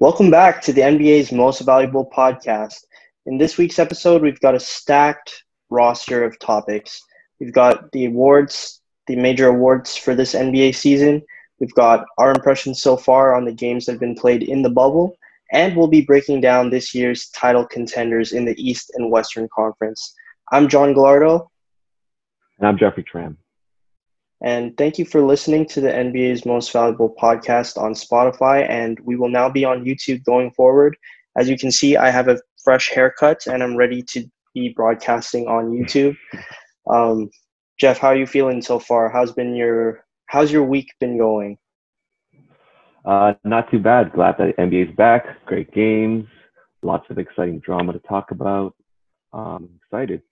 Welcome back to the NBA's Most Valuable Podcast. In this week's episode, we've got a stacked roster of topics. We've got the awards, the major awards for this NBA season. We've got our impressions so far on the games that have been played in the bubble, and we'll be breaking down this year's title contenders in the East and Western Conference. I'm John Gallardo. And I'm Jeffrey Tram. And thank you for listening to the NBA's Most Valuable podcast on Spotify. And we will now be on YouTube going forward. As you can see, I have a fresh haircut and I'm ready to be broadcasting on YouTube. Um, Jeff, how are you feeling so far? How's been your How's your week been going? Uh, not too bad. Glad that NBA's back. Great games. Lots of exciting drama to talk about. Um, excited.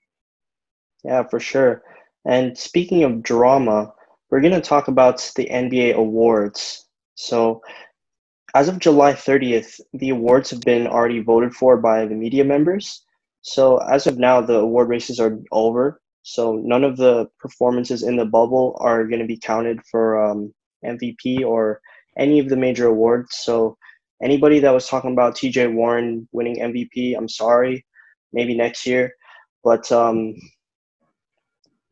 Yeah, for sure. And speaking of drama, we're going to talk about the NBA awards. So, as of July 30th, the awards have been already voted for by the media members. So, as of now, the award races are over. So, none of the performances in the bubble are going to be counted for um, MVP or any of the major awards. So, anybody that was talking about TJ Warren winning MVP, I'm sorry. Maybe next year. But um,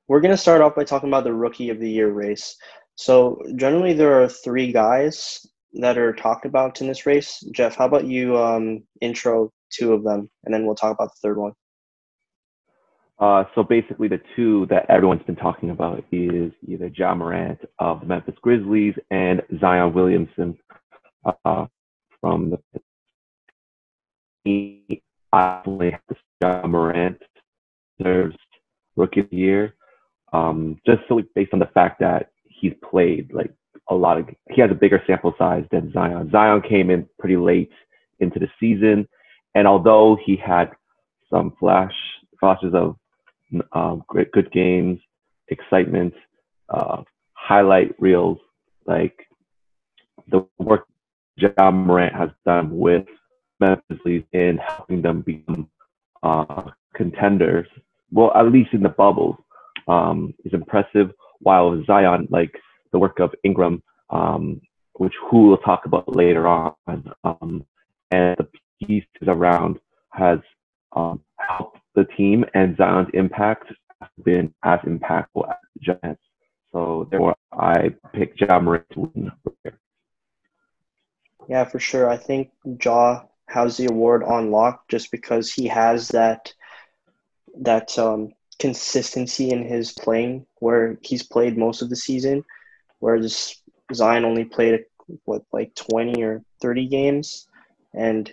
we're going to start off by talking about the rookie of the year race. So, generally, there are three guys that are talked about in this race. Jeff, how about you um, intro two of them, and then we'll talk about the third one. Uh, so basically, the two that everyone's been talking about is either Ja Morant of the Memphis Grizzlies and Zion Williamson uh, from the. I only Ja Morant deserves Rookie of the Year um, just solely based on the fact that he's played like a lot of, he has a bigger sample size than Zion. Zion came in pretty late into the season, and although he had some flash flashes of um, great good games, excitement, uh, highlight reels, like the work Ja Morant has done with Memphis in helping them become uh, contenders, well, at least in the bubbles, um, is impressive. While Zion, like the work of Ingram, um, which who we'll talk about later on, um, and the pieces around has um, helped the team, and Zion's impact has been as impactful as the Giants. So therefore, I pick Ja Morant to win. Yeah, for sure. I think Ja has the award on lock just because he has that that um, consistency in his playing where he's played most of the season, whereas Zion only played what like 20 or 30 games. And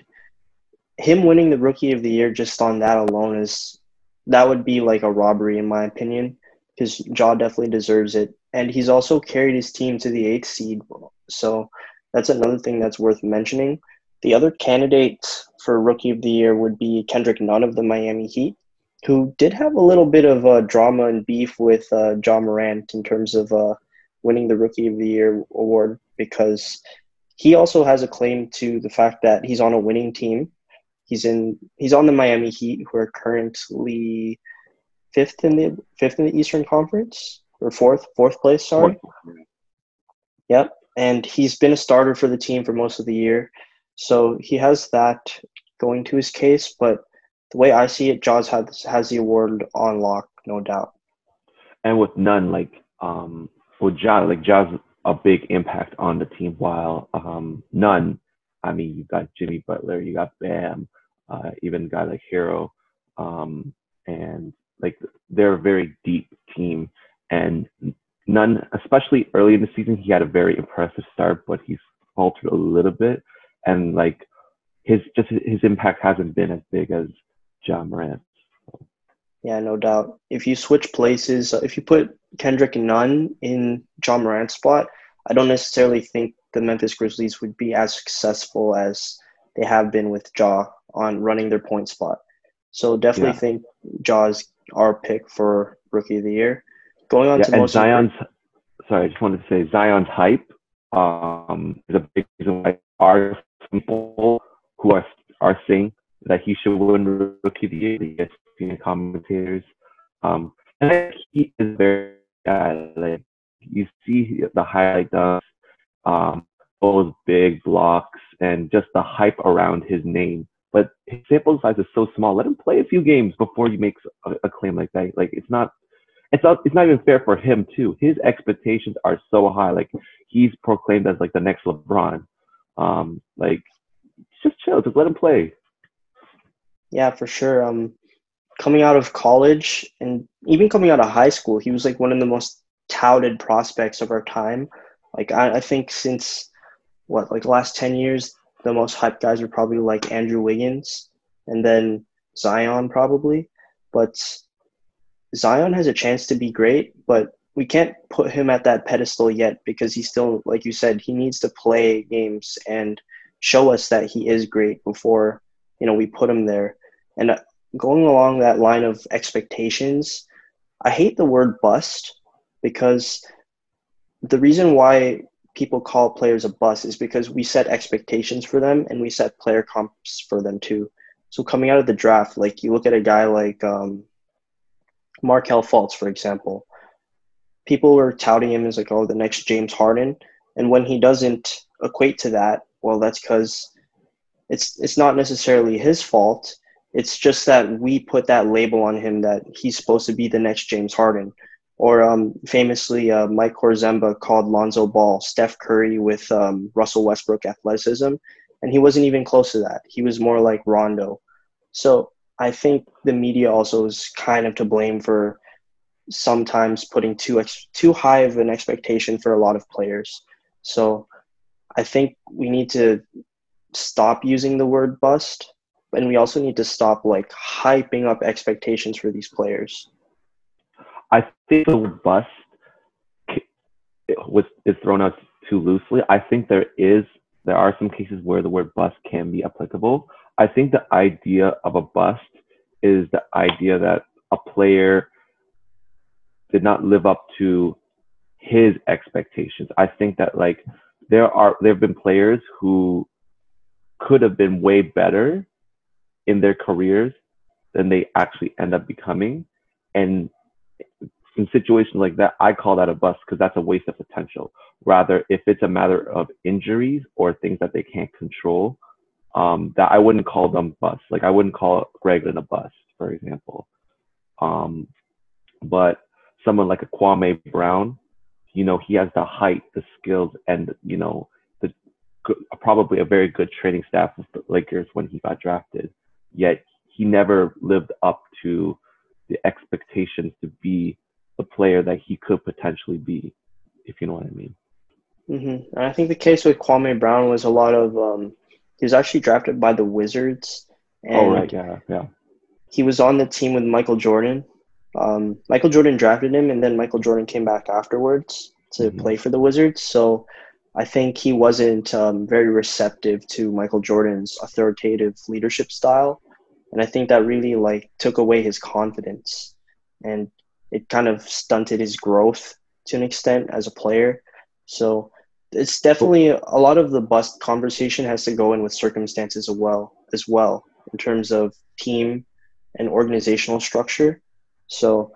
him winning the rookie of the year just on that alone is that would be like a robbery in my opinion because Ja definitely deserves it. And he's also carried his team to the 8th seed. So that's another thing that's worth mentioning. The other candidate for rookie of the year would be Kendrick Nunn of the Miami Heat who did have a little bit of uh, drama and beef with uh, Ja Morant in terms of uh, winning the Rookie of the Year award because he also has a claim to the fact that he's on a winning team. He's in he's on the Miami Heat, who are currently fifth in the fifth in the Eastern Conference or fourth fourth place. Sorry. Yep, and he's been a starter for the team for most of the year, so he has that going to his case, but the way I see it, Ja's has has the award on lock, no doubt. And with Nunn, like um, with Jaws, like Jaws, a big impact on the team. While um, Nunn, I mean, you got Jimmy Butler, you got Bam, uh, even guy like Herro, um, and like they're a very deep team. And Nunn, especially early in the season, he had a very impressive start, but he's faltered a little bit, and like his just his impact hasn't been as big as Ja Morant. Yeah, no doubt. If you switch places, uh, if you put Kendrick Nunn in Ja Morant's spot, I don't necessarily think the Memphis Grizzlies would be as successful as they have been with Ja on running their point spot. So definitely yeah. think Ja is our pick for Rookie of the Year. Going on yeah, to and most Zion's. Sorry, I just wanted to say Zion's hype um, is a big reason why our people who are are saying that he should win Rookie of the Year, the ESPN commentators. Um, and he is very uh, like you see the highlight dunks, um, those big blocks and just the hype around his name. But his sample size is so small. Let him play a few games before he makes a, a claim like that. Like it's not, it's not, it's not even fair for him too. His expectations are so high. Like he's proclaimed as like the next LeBron. Um, like just chill, just let him play. Yeah, for sure. Um, coming out of college and even coming out of high school, he was like one of the most touted prospects of our time. Like I, I think since what like last ten years, the most hyped guys were probably like Andrew Wiggins and then Zion probably. But Zion has a chance to be great, but we can't put him at that pedestal yet because he's still, like you said, he needs to play games and show us that he is great before you know we put him there. And uh, going along that line of expectations, I hate the word bust because the reason why people call players a bust is because we set expectations for them and we set player comps for them too. So coming out of the draft, like you look at a guy like um, Markelle Fultz, for example, people were touting him as like, oh, the next James Harden. And when he doesn't equate to that, well, that's because it's it's not necessarily his fault. It's just that we put that label on him that he's supposed to be the next James Harden. Or um, famously, uh, Mike Korzemba called Lonzo Ball Steph Curry with um, Russell Westbrook athleticism, and he wasn't even close to that. He was more like Rondo. So I think the media also is kind of to blame for sometimes putting too ex- too high of an expectation for a lot of players. So I think we need to stop using the word bust, and we also need to stop like hyping up expectations for these players. I think the bust was is thrown out too loosely. I think there is there are some cases where the word bust can be applicable. I think the idea of a bust is the idea that a player did not live up to his expectations. I think that like there are there have been players who could have been way better in their careers than they actually end up becoming. And in situations like that, I call that a bust because that's a waste of potential. Rather, if it's a matter of injuries or things that they can't control, um, that I wouldn't call them bust. Like I wouldn't call Greg a bust, for example. Um, but someone like a Kwame Brown, you know, he has the height, the skills, and you know, the probably a very good training staff with the Lakers when he got drafted. Yet he never lived up to the expectations to be the player that he could potentially be, if you know what I mean. Mm-hmm. And I think the case with Kwame Brown was a lot of um, he was actually drafted by the Wizards. And oh right, yeah, yeah. He was on the team with Michael Jordan. Um, Michael Jordan drafted him, and then Michael Jordan came back afterwards to mm-hmm. play for the Wizards. So I think he wasn't um, very receptive to Michael Jordan's authoritative leadership style, and I think that really like took away his confidence, and it kind of stunted his growth to an extent as a player. So it's definitely a lot of the bust conversation has to go in with circumstances as well as well in terms of team and organizational structure. So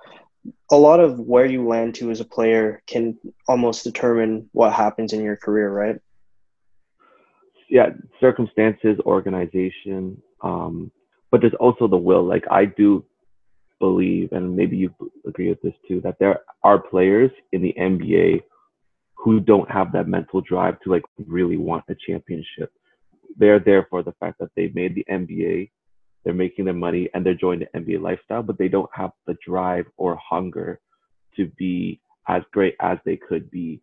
a lot of where you land to as a player can almost determine what happens in your career, right? Yeah, circumstances, organization, um, but there's also the will. Like I do believe, and maybe you agree with this too, that there are players in the NBA who don't have that mental drive to like really want a championship. They're there for the fact that they made the NBA they're making their money and they're joining the NBA lifestyle, but they don't have the drive or hunger to be as great as they could be.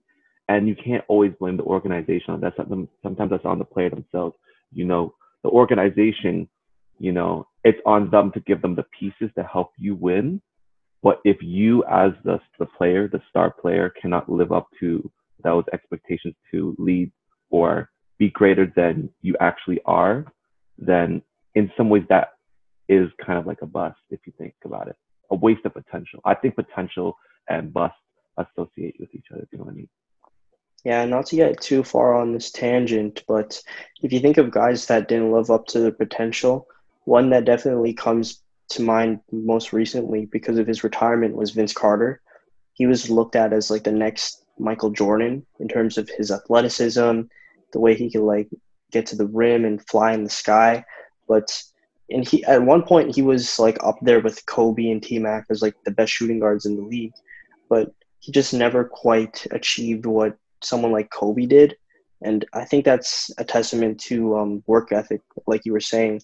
And you can't always blame the organization on that. Sometimes that's on the player themselves. You know, the organization, you know, it's on them to give them the pieces to help you win. But if you, as the, the player, the star player, cannot live up to those expectations to lead or be greater than you actually are, then in some ways that is kind of like a bust if you think about it. A waste of potential. I think potential and bust associate with each other. Do you know what I mean? Yeah, not to get too far on this tangent, but if you think of guys that didn't live up to their potential, one that definitely comes to mind most recently because of his retirement was Vince Carter. He was looked at as like the next Michael Jordan in terms of his athleticism, the way he can like get to the rim and fly in the sky. But and he at one point he was like up there with Kobe and T Mac as like the best shooting guards in the league, but he just never quite achieved what someone like Kobe did. And I think that's a testament to um, work ethic, like you were saying.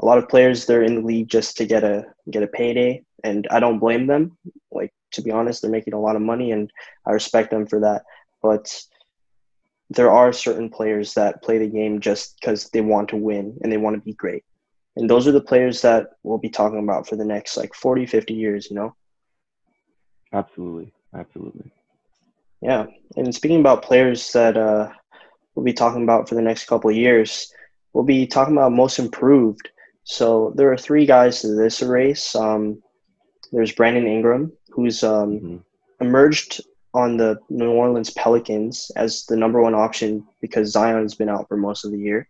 A lot of players they're in the league just to get a get a payday, and I don't blame them. Like to be honest, they're making a lot of money, and I respect them for that. But there are certain players that play the game just because they want to win and they want to be great. And those are the players that we'll be talking about for the next like 40, 50 years, you know? Absolutely. Absolutely. Yeah. And speaking about players that uh, we'll be talking about for the next couple of years, we'll be talking about most improved. So there are three guys to this race. Um, there's Brandon Ingram, who's um, mm-hmm. emerged on the New Orleans Pelicans as the number one option because Zion's been out for most of the year.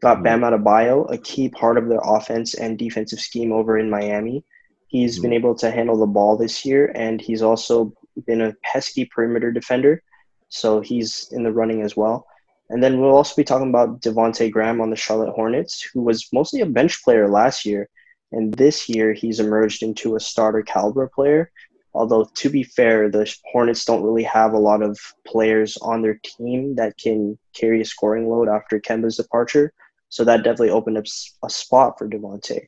Got Bam mm-hmm. Adebayo, a key part of their offense and defensive scheme over in Miami. He's mm-hmm. been able to handle the ball this year, and he's also been a pesky perimeter defender. So he's in the running as well. And then we'll also be talking about Devonte Graham on the Charlotte Hornets, who was mostly a bench player last year. And this year, he's emerged into a starter caliber player Although to be fair, the Hornets don't really have a lot of players on their team that can carry a scoring load after Kemba's departure. So that definitely opened up a spot for Devonte.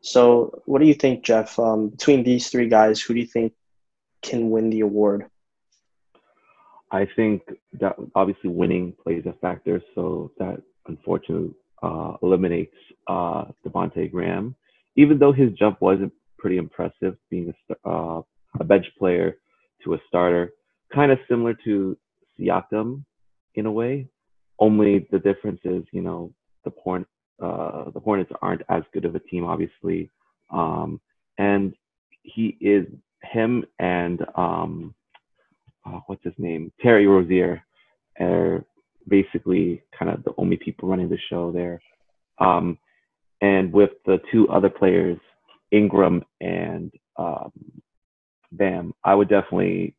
So what do you think, Jeff? Um, between these three guys, who do you think can win the award? I think that obviously winning plays a factor, so that unfortunately uh, eliminates uh, Devonte Graham. Even though his jump wasn't pretty impressive, being a uh, a bench player to a starter, kind of similar to Siakam in a way. Only the difference is, you know, the Horn, uh, the Hornets aren't as good of a team, obviously, um, and he is him and um, uh, what's his name, Terry Rozier, are basically kind of the only people running the show there. Um, and with the two other players, Ingram and um, Bam, I would definitely.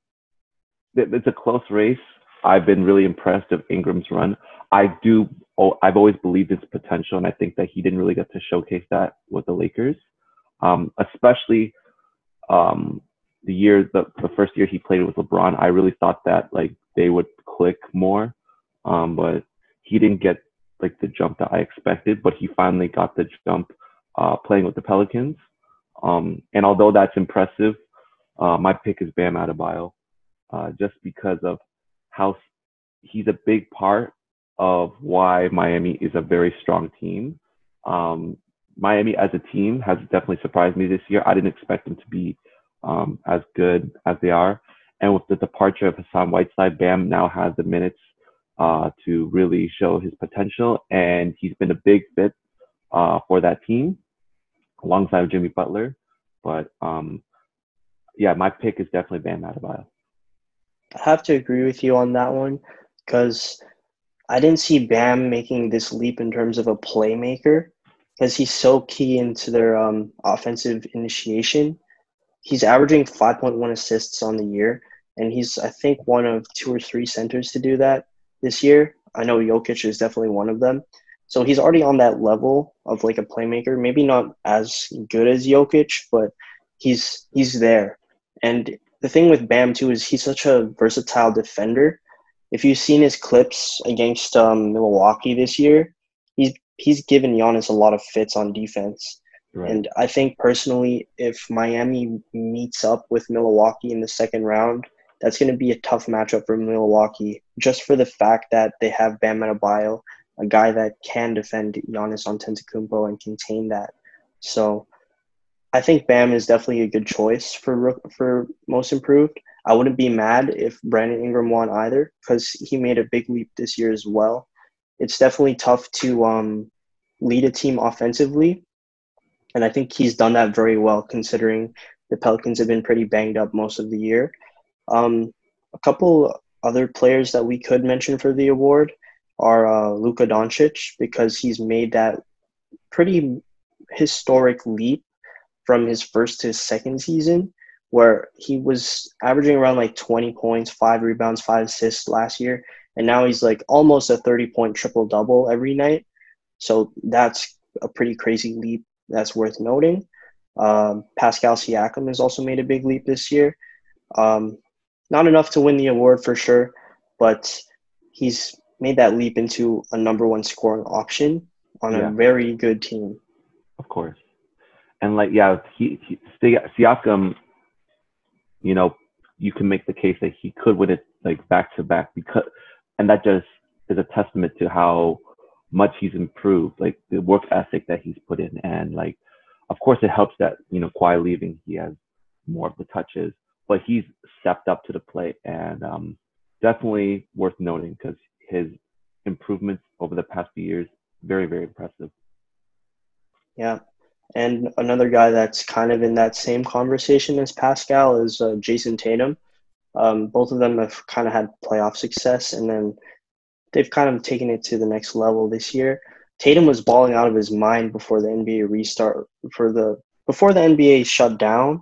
It's a close race. I've been really impressed of Ingram's run. I do. Oh, I've always believed his potential, and I think that he didn't really get to showcase that with the Lakers, um, especially um, the year the, the first year he played with LeBron. I really thought that like they would click more, um, but he didn't get like the jump that I expected. But he finally got the jump uh, playing with the Pelicans. Um, and although that's impressive, uh, my pick is Bam Adebayo, uh, just because of how he's a big part of why Miami is a very strong team. Um, Miami as a team has definitely surprised me this year. I didn't expect them to be um, as good as they are. And with the departure of Hassan Whiteside, Bam now has the minutes uh, to really show his potential. And he's been a big fit uh, for that team alongside Jimmy Butler. But um, yeah, my pick is definitely Bam Adebayo. I have to agree with you on that one because I didn't see Bam making this leap in terms of a playmaker because he's so key into their um, offensive initiation. He's averaging 5.1 assists on the year, and he's, I think, one of two or three centers to do that this year. I know Jokic is definitely one of them. So he's already on that level of like a playmaker. Maybe not as good as Jokic, but he's he's there. And the thing with Bam too is he's such a versatile defender. If you've seen his clips against um, Milwaukee this year, he's he's given Giannis a lot of fits on defense. Right. And I think personally, if Miami meets up with Milwaukee in the second round, that's going to be a tough matchup for Milwaukee, just for the fact that they have Bam Adebayo, a guy that can defend Giannis Antetokounmpo and contain that. So I think Bam is definitely a good choice for for most improved. I wouldn't be mad if Brandon Ingram won either because he made a big leap this year as well. It's definitely tough to um, lead a team offensively, and I think he's done that very well considering the Pelicans have been pretty banged up most of the year. Um, a couple other players that we could mention for the award are uh, Luka Doncic because he's made that pretty historic leap from his first to his second season, where he was averaging around like 20 points, five rebounds, five assists last year. and now he's like almost a 30 point triple double every night. So that's a pretty crazy leap that's worth noting. Um, Pascal Siakam has also made a big leap this year. Um, not enough to win the award for sure, but he's made that leap into a number one scoring option on yeah. a very good team. Of course. And like, yeah, he, he Siakam, you know, you can make the case that he could win it like back to back because, and that just is a testament to how much he's improved, like the work ethic that he's put in, and like, of course, it helps that you know Kawhi leaving, he has more of the touches, but he's stepped up to the plate, and um, definitely worth noting because his improvements over the past few years very very impressive. Yeah, and another guy that's kind of in that same conversation as Pascal is uh, Jayson Tatum. Um, both of them have kind of had playoff success, and then they've kind of taken it to the next level this year. Tatum was balling out of his mind before the NBA restart for the before the NBA shut down.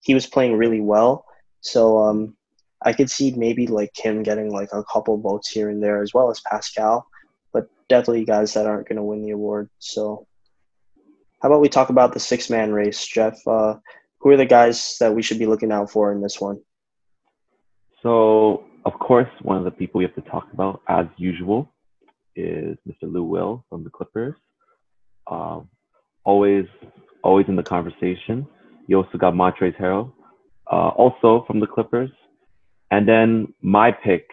He was playing really well, so um, I could see maybe like him getting like a couple votes here and there as well as Pascal, but definitely guys that aren't going to win the award. So how about we talk about the six man race, Jeff? Uh, who are the guys that we should be looking out for in this one? So, of course, one of the people we have to talk about, as usual, is Mr. Lou Will from the Clippers. Um, always, always in the conversation. You also got Montrezl Harrell, uh, also from the Clippers. And then my pick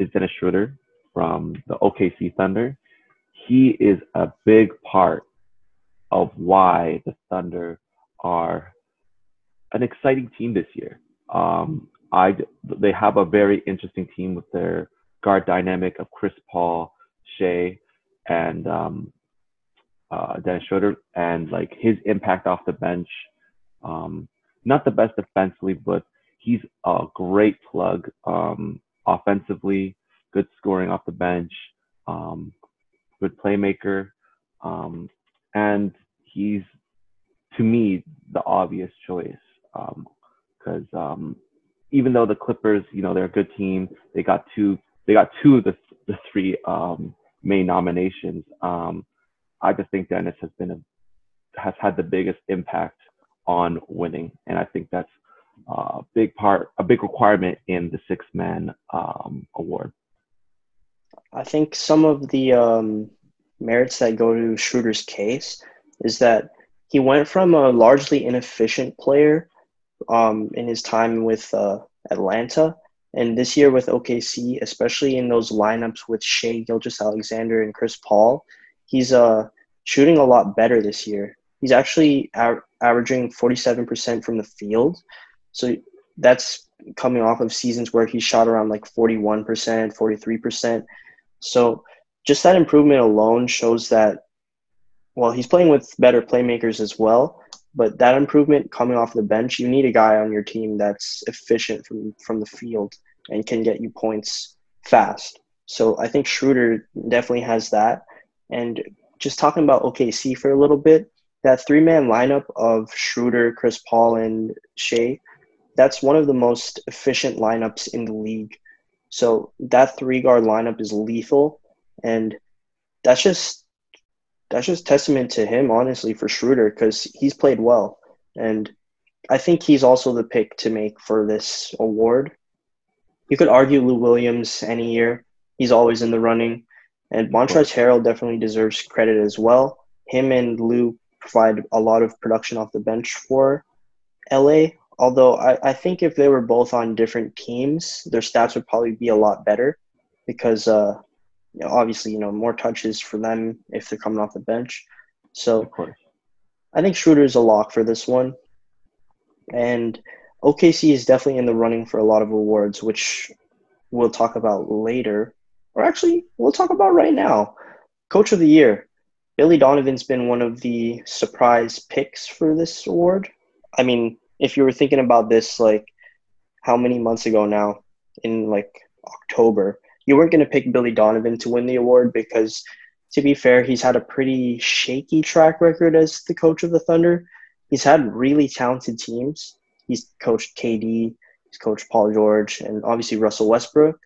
is Dennis Schroeder from the OKC Thunder. He is a big part of why the Thunder are an exciting team this year. Um, I they have a very interesting team with their guard dynamic of Chris Paul, Shai, and um, uh, Dennis Schroeder, and like his impact off the bench. Um, not the best defensively, but he's a great plug um, offensively. Good scoring off the bench. Um, good playmaker. And he's to me the obvious choice because um, um, even though the Clippers, you know, they're a good team, they got two, they got two of the the three um, main nominations. Um, I just think Dennis has been a has had the biggest impact on winning, and I think that's a big part, a big requirement in the six man um, award. I think some of the um, merits that go to Schroeder's case is that he went from a largely inefficient player um, in his time with uh, Atlanta, and this year with OKC, especially in those lineups with Shai Gilgeous-Alexander and Chris Paul, he's uh, shooting a lot better this year. He's actually averaging 47% from the field. So that's coming off of seasons where he shot around like 41%, 43%. So just that improvement alone shows that well, he's playing with better playmakers as well. But that improvement coming off the bench, you need a guy on your team that's efficient from from the field and can get you points fast. So I think Schroeder definitely has that. And just talking about OKC for a little bit, that three man lineup of Schroeder, Chris Paul, and Shai, that's one of the most efficient lineups in the league. So that three guard lineup is lethal. And that's just that's just testament to him, honestly, for Schroeder because he's played well, and I think he's also the pick to make for this award. You could argue Lou Williams any year; he's always in the running, and Montrezl Harrell definitely deserves credit as well. Him and Lou provide a lot of production off the bench for LA. Although I, I think if they were both on different teams, their stats would probably be a lot better because uh, you know, obviously, you know, more touches for them if they're coming off the bench. So I think Schroeder is a lock for this one. And OKC is definitely in the running for a lot of awards, which we'll talk about later. Or actually, we'll talk about right now. Coach of the Year. Billy Donovan's been one of the surprise picks for this award. I mean, if you were thinking about this like how many months ago now in like October, you weren't going to pick Billy Donovan to win the award because, to be fair, he's had a pretty shaky track record as the coach of the Thunder. He's had really talented teams. He's coached KD, he's coached Paul George, and obviously Russell Westbrook.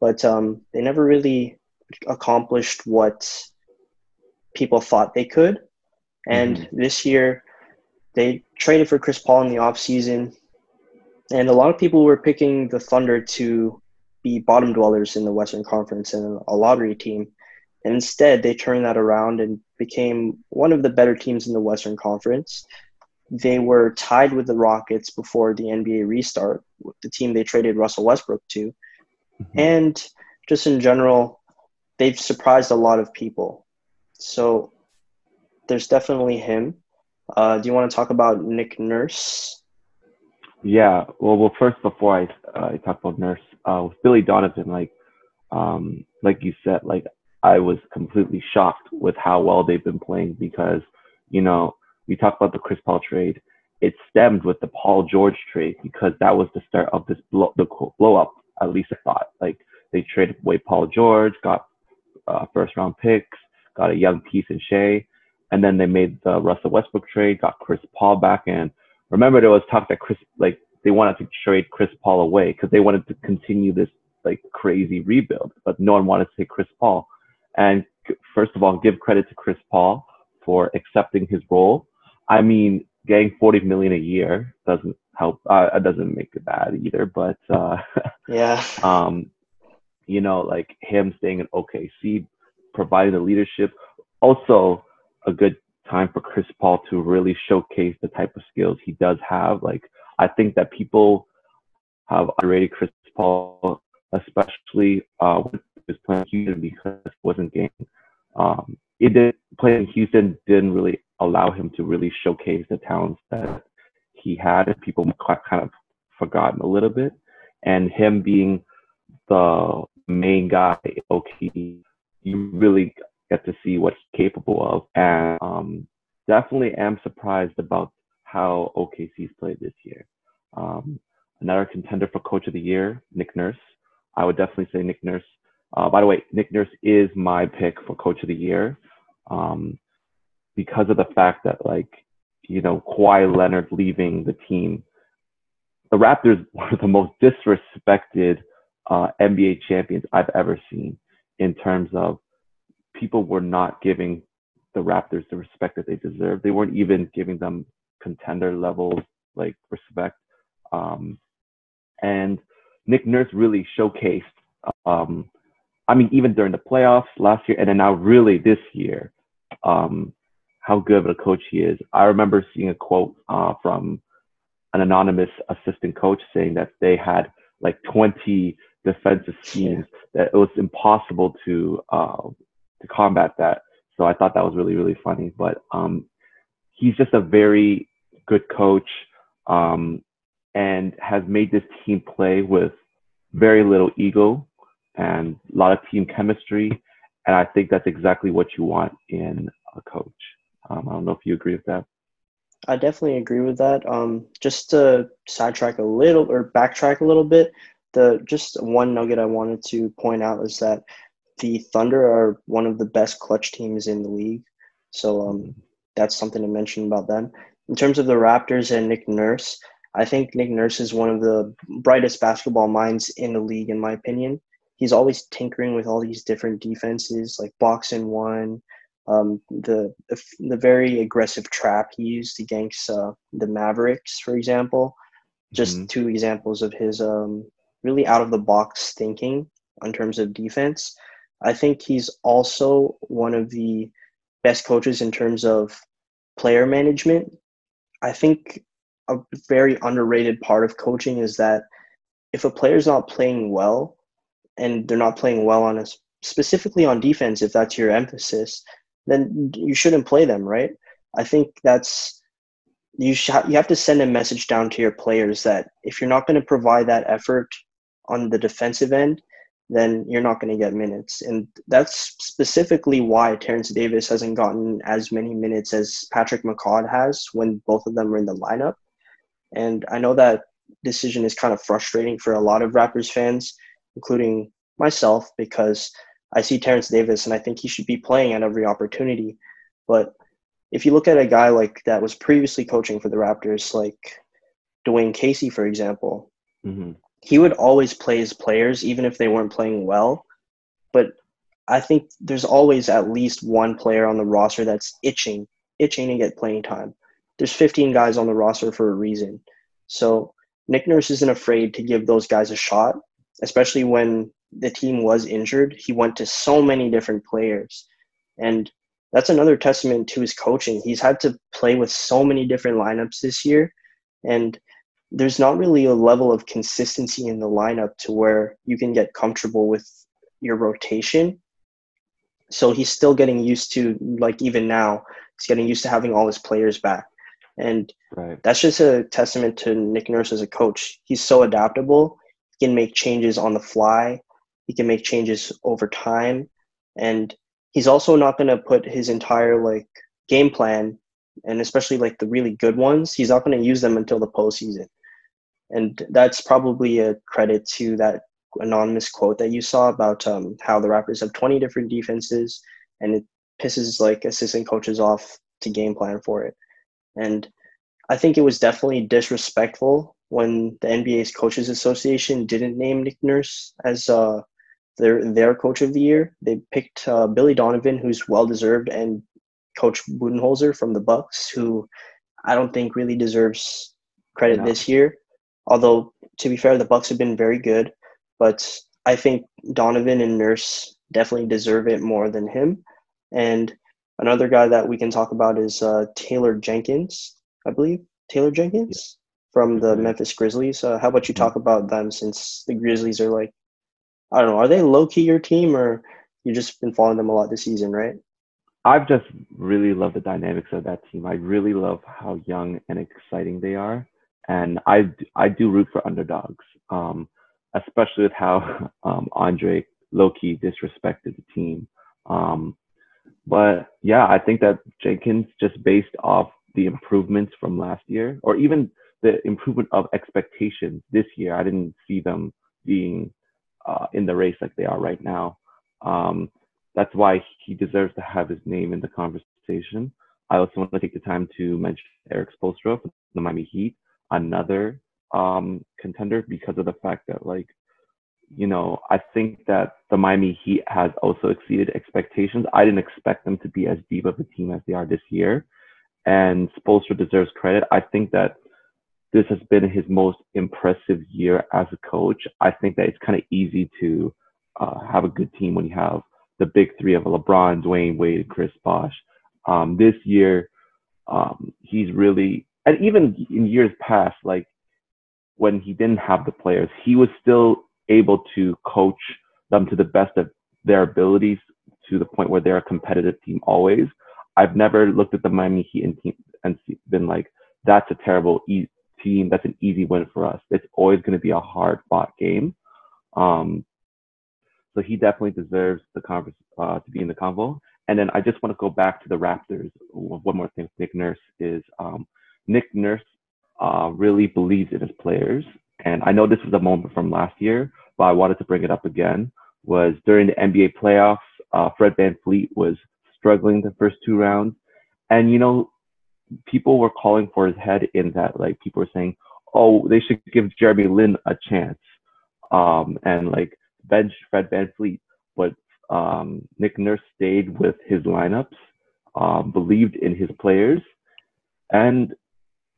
but um, they never really accomplished what people thought they could. And mm-hmm. this year, they traded for Chris Paul in the offseason. And a lot of people were picking the Thunder to be bottom dwellers in the Western Conference and a lottery team. And instead, they turned that around and became one of the better teams in the Western Conference. They were tied with the Rockets before the NBA restart, the team they traded Russell Westbrook to. Mm-hmm. And just in general, they've surprised a lot of people. So there's definitely him. Uh, do you want to talk about Nick Nurse? Yeah. Well, well, first before I uh, talk about Nurse, uh, with Billy Donovan, like, um, like you said, like I was completely shocked with how well they've been playing because, you know, we talked about the Chris Paul trade. It stemmed with the Paul George trade because that was the start of this blow, the blow up. At least I thought. Like they traded away Paul George, got uh, first round picks, got a young piece in Shai, and then they made the Russell Westbrook trade, got Chris Paul back in. Remember, there was talk that Chris like they wanted to trade Chris Paul away because they wanted to continue this like crazy rebuild, but no one wanted to take Chris Paul. And first of all, give credit to Chris Paul for accepting his role. I mean, getting 40 million a year doesn't help. Uh, it doesn't make it bad either, but uh, yeah. Um, you know, like him staying in OKC, providing the leadership. Also, a good time for Chris Paul to really showcase the type of skills he does have. Like, I think that people have underrated Chris Paul, especially uh, when he was playing Houston because it wasn't game. Um, it didn't playing Houston didn't really allow him to really showcase the talents that he had, and people kind of forgotten a little bit. And him being the main guy, okay, you really get to see what he's capable of. And um, definitely am surprised about how OKC's played this year. Um, another contender for Coach of the Year, Nick Nurse. I would definitely say Nick Nurse uh, by the way, Nick Nurse is my pick for Coach of the Year um, because of the fact that, like, you know, Kawhi Leonard leaving the team. The Raptors were the most disrespected uh, NBA champions I've ever seen in terms of people were not giving the Raptors the respect that they deserve. They weren't even giving them contender level like respect. Um, and Nick Nurse really showcased um, I mean, even during the playoffs last year, and then now really this year, um, how good of a coach he is. I remember seeing a quote uh, from an anonymous assistant coach saying that they had like 20 defensive schemes that it was impossible to uh, to combat that. So I thought that was really really funny. But um, he's just a very good coach um, and has made this team play with very little ego and a lot of team chemistry. And I think that's exactly what you want in a coach. Um, I don't know if you agree with that. I definitely agree with that. Um, just to sidetrack a little or backtrack a little bit, the just one nugget I wanted to point out is that the Thunder are one of the best clutch teams in the league. So um, that's something to mention about them. In terms of the Raptors and Nick Nurse, I think Nick Nurse is one of the brightest basketball minds in the league, in my opinion he's always tinkering with all these different defenses, like box and one, um, the, the, very aggressive trap he used against uh, the Mavericks, for example. Just mm-hmm. two examples of his um, really out of the box thinking in terms of defense. I think he's also one of the best coaches in terms of player management. I think a very underrated part of coaching is that if a player's not playing well, and they're not playing well on us specifically on defense if that's your emphasis then you shouldn't play them right? I think that's you sh- you have to send a message down to your players that if you're not going to provide that effort on the defensive end then you're not going to get minutes. And that's specifically why Terrence Davis hasn't gotten as many minutes as Patrick McCaw has when both of them are in the lineup and I know that decision is kind of frustrating for a lot of Raptors fans including myself, because I see Terrence Davis and I think he should be playing at every opportunity. But if you look at a guy like that was previously coaching for the Raptors, like Dwane Casey, for example, mm-hmm. he would always play his players even if they weren't playing well. But I think there's always at least one player on the roster that's itching, itching to get playing time. There's 15 guys on the roster for a reason. So Nick Nurse isn't afraid to give those guys a shot, especially when the team was injured. He went to so many different players. And that's another testament to his coaching. He's had to play with so many different lineups this year. And there's not really a level of consistency in the lineup to where you can get comfortable with your rotation. So he's still getting used to, like, even now, he's getting used to having all his players back. And right. that's just a testament to Nick Nurse as a coach. He's so adaptable. He can make changes on the fly, he can make changes over time. And he's also not going to put his entire, like, game plan and especially like the really good ones, he's not going to use them until the postseason and that's probably a credit to that anonymous quote that you saw about um, how the Raptors have 20 different defenses, and it pisses like assistant coaches off to game plan for it. And I think it was definitely disrespectful when the NBA's Coaches Association didn't name Nick Nurse as uh, their their coach of the year. They picked uh, Billy Donovan, who's well deserved, and Coach Budenholzer from the Bucks, who I don't think really deserves credit no. this year. Although to be fair, the Bucks have been very good, but I think Donovan and Nurse definitely deserve it more than him. And another guy that we can talk about is uh, Taylor Jenkins, I believe. Taylor Jenkins from the. Memphis Grizzlies. Uh, how about you talk about them since the Grizzlies are like, I don't know, are they low key your team or you've just been following them a lot this season, right? I've just really loved the dynamics of that team. I really love how young and exciting they are and I I do root for underdogs, um, especially with how um, Andre Loki disrespected the team. Um, but yeah, I think that Jenkins just based off the improvements from last year, or even the improvement of expectations this year, I didn't see them being uh, in the race like they are right now. Um, that's why he deserves to have his name in the conversation. I also want to take the time to mention Erik Spoelstra for the Miami Heat another um, contender because of the fact that like you know I think that the Miami Heat has also exceeded expectations. I didn't expect them to be as deep of a team as they are this year, and Spoelstra deserves credit. I think that this has been his most impressive year as a coach. I think that it's kind of easy to uh, have a good team when you have the big three of LeBron, Dwyane Wade, and Chris Bosh. Um, this year, um, he's really and even in years past, like when he didn't have the players, he was still able to coach them to the best of their abilities to the point where they're a competitive team always. I've never looked at the Miami Heat and, team and been like, that's a terrible e- team. That's an easy win for us. It's always going to be a hard fought game. Um, so he definitely deserves the conference uh, to be in the convo. And then I just want to go back to the Raptors. One more thing, Nick Nurse is um, Nick Nurse uh, really believes in his players. And I know this was a moment from last year, but I wanted to bring it up again. Was during the NBA playoffs, uh, Fred VanVleet was struggling the first two rounds. And, you know, people were calling for his head in that, like, people were saying, oh, they should give Jeremy Lin a chance um, and, like, bench Fred Van VanVleet. But um, Nick Nurse stayed with his lineups, um, believed in his players, and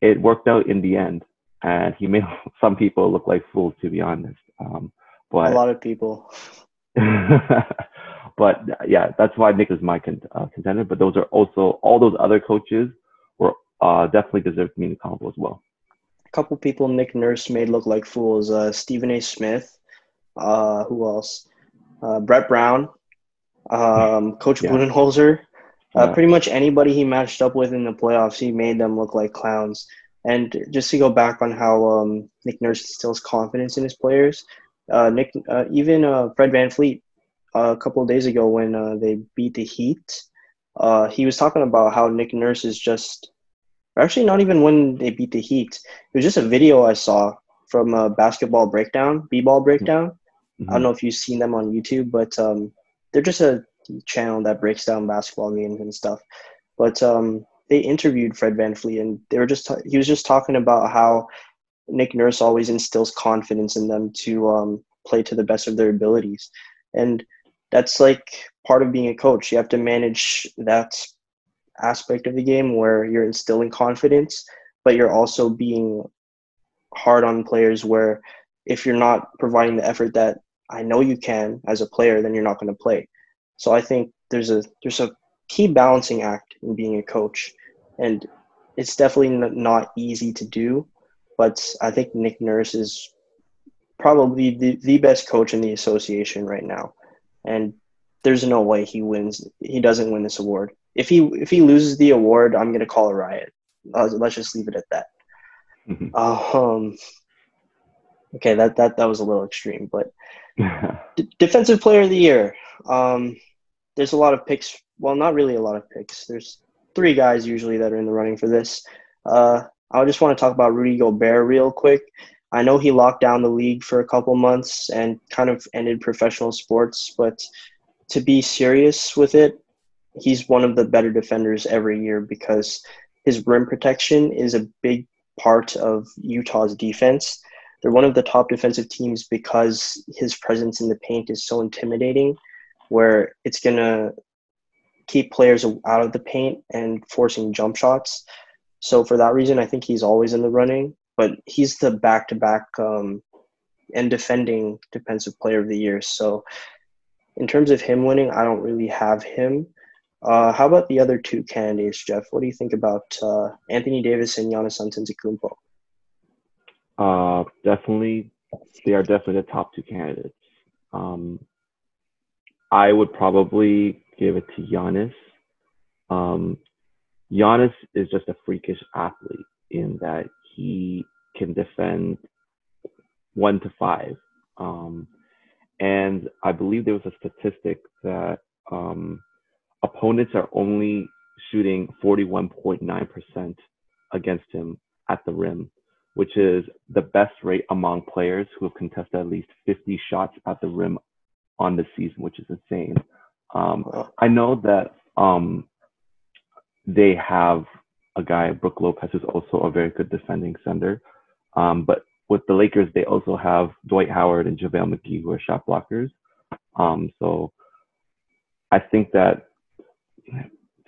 it worked out in the end, and he made some people look like fools, to be honest. Um, but a lot of people. but yeah, that's why Nick is my con- uh, contender. But those are also all those other coaches were uh, definitely deserve to be in the combo as well. A couple people Nick Nurse made look like fools. Uh, Stephen A. Smith. Uh, who else? Uh, Brett Brown. Um, Coach yeah. Budenholzer. Uh, pretty much anybody he matched up with in the playoffs, he made them look like clowns. And just to go back on how um, Nick Nurse instills confidence in his players, uh, Nick, uh, even uh, Fred VanVleet, uh, a couple of days ago when uh, they beat the Heat, he was talking about how Nick Nurse is just, actually not even when they beat the Heat. It was just a video I saw from a basketball breakdown, b-ball breakdown. Mm-hmm. I don't know if you've seen them on YouTube, but um, they're just a channel that breaks down basketball games and stuff. But um, they interviewed Fred Van VanVleet, and they were just he was just talking about how Nick Nurse always instills confidence in them to um, play to the best of their abilities. And that's like part of being a coach. You have to manage that aspect of the game where you're instilling confidence, but you're also being hard on players where if you're not providing the effort that I know you can as a player, then you're not going to play. So I think there's a there's a key balancing act in being a coach, and it's definitely not easy to do. But I think Nick Nurse is probably the, the best coach in the association right now, and there's no way he wins. He doesn't win this award. If he if he loses the award, I'm gonna call a riot. Let's just leave it at that. Mm-hmm. Um. Okay, that that that was a little extreme, but D- defensive player of the year. Um, there's a lot of picks. Well, not really a lot of picks. There's three guys usually that are in the running for this. Uh, I just want to talk about Rudy Gobert real quick. I know he locked down the league for a couple months and kind of ended professional sports, but to be serious with it, he's one of the better defenders every year because his rim protection is a big part of Utah's defense. They're one of the top defensive teams because his presence in the paint is so intimidating, where it's going to keep players out of the paint and forcing jump shots. So, for that reason, I think he's always in the running, but he's the back to back and defending defensive player of the year. So, in terms of him winning, I don't really have him. Uh, how about the other two candidates, Jeff? What do you think about uh, Anthony Davis and Giannis Antetokounmpo? Uh, definitely, they are definitely the top two candidates. Um, I would probably give it to Giannis. Um, Giannis is just a freakish athlete in that he can defend one to five. Um, and I believe there was a statistic that um, opponents are only shooting 41.9% against him at the rim, which is the best rate among players who have contested at least 50 shots at the rim on the season, which is insane. Um, I know that um, they have a guy, Brook Lopez, who's also a very good defending center. Um, but with the Lakers, they also have Dwight Howard and JaVale McGee, who are shot blockers. Um, so I think that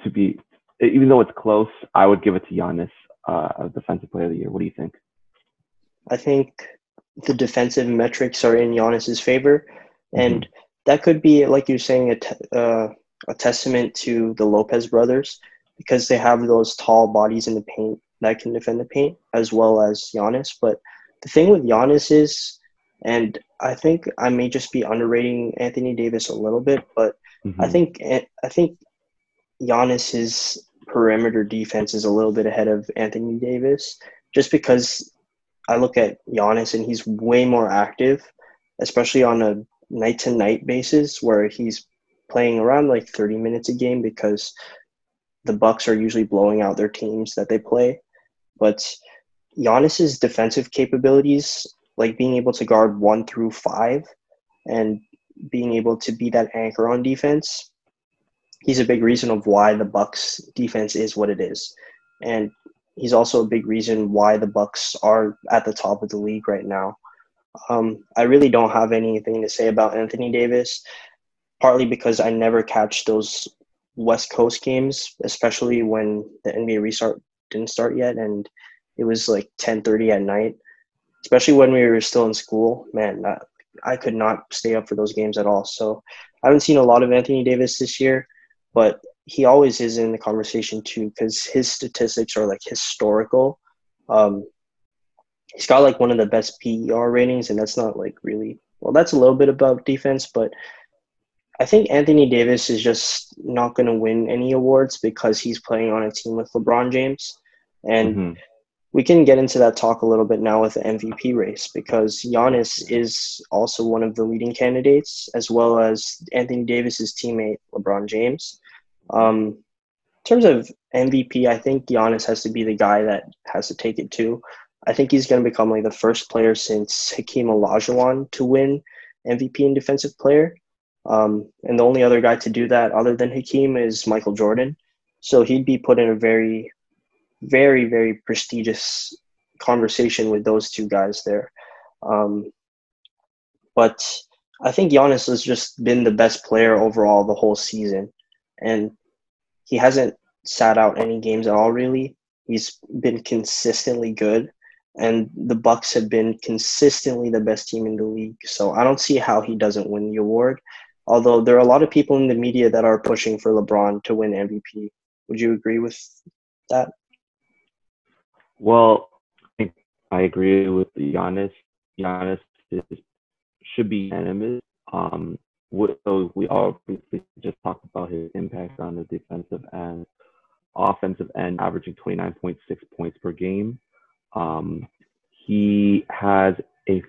to be, even though it's close, I would give it to Giannis, uh, Defensive Player of the Year. What do you think? I think the defensive metrics are in Giannis's favor, and mm-hmm. That could be, like you're saying, a, t- uh, a testament to the Lopez brothers because they have those tall bodies in the paint that can defend the paint as well as Giannis. But the thing with Giannis is, and I think I may just be underrating Anthony Davis a little bit, but mm-hmm. I think I think Giannis's perimeter defense is a little bit ahead of Anthony Davis, just because I look at Giannis and he's way more active, especially on a night to night basis where he's playing around like 30 minutes a game because the Bucks are usually blowing out their teams that they play. But Giannis's defensive capabilities, like being able to guard one through five and being able to be that anchor on defense, he's a big reason of why the Bucks defense is what it is. And he's also a big reason why the Bucks are at the top of the league right now. Um, I really don't have anything to say about Anthony Davis, partly because I never catch those West Coast games, especially when the NBA restart didn't start yet, and it was like 10:30 at night. Especially when we were still in school, man, I, I could not stay up for those games at all. So I haven't seen a lot of Anthony Davis this year, but he always is in the conversation too because his statistics are like historical. Um, he's got like one of the best PER ratings, and that's not like really well. That's a little bit about defense, but I think Anthony Davis is just not going to win any awards because he's playing on a team with LeBron James. And mm-hmm. we can get into that talk a little bit now with the MVP race because Giannis is also one of the leading candidates, as well as Anthony Davis's teammate, LeBron James. Um, in terms of MVP, I think Giannis has to be the guy that has to take it too. I think he's going to become like the first player since Hakeem Olajuwon to win MVP and Defensive Player. Um, and the only other guy to do that other than Hakeem is Michael Jordan. So he'd be put in a very, very, very prestigious conversation with those two guys there. Um, but I think Giannis has just been the best player overall the whole season, and he hasn't sat out any games at all. Really, he's been consistently good, and the Bucks have been consistently the best team in the league. So I don't see how he doesn't win the award. Although there are a lot of people in the media that are pushing for LeBron to win MVP. Would you agree with that? Well, I agree with Giannis. Giannis is, should be unanimous. Um, so we all briefly just talked about his impact on the defensive end, offensive end, averaging 29.6 points per game. Um, he has a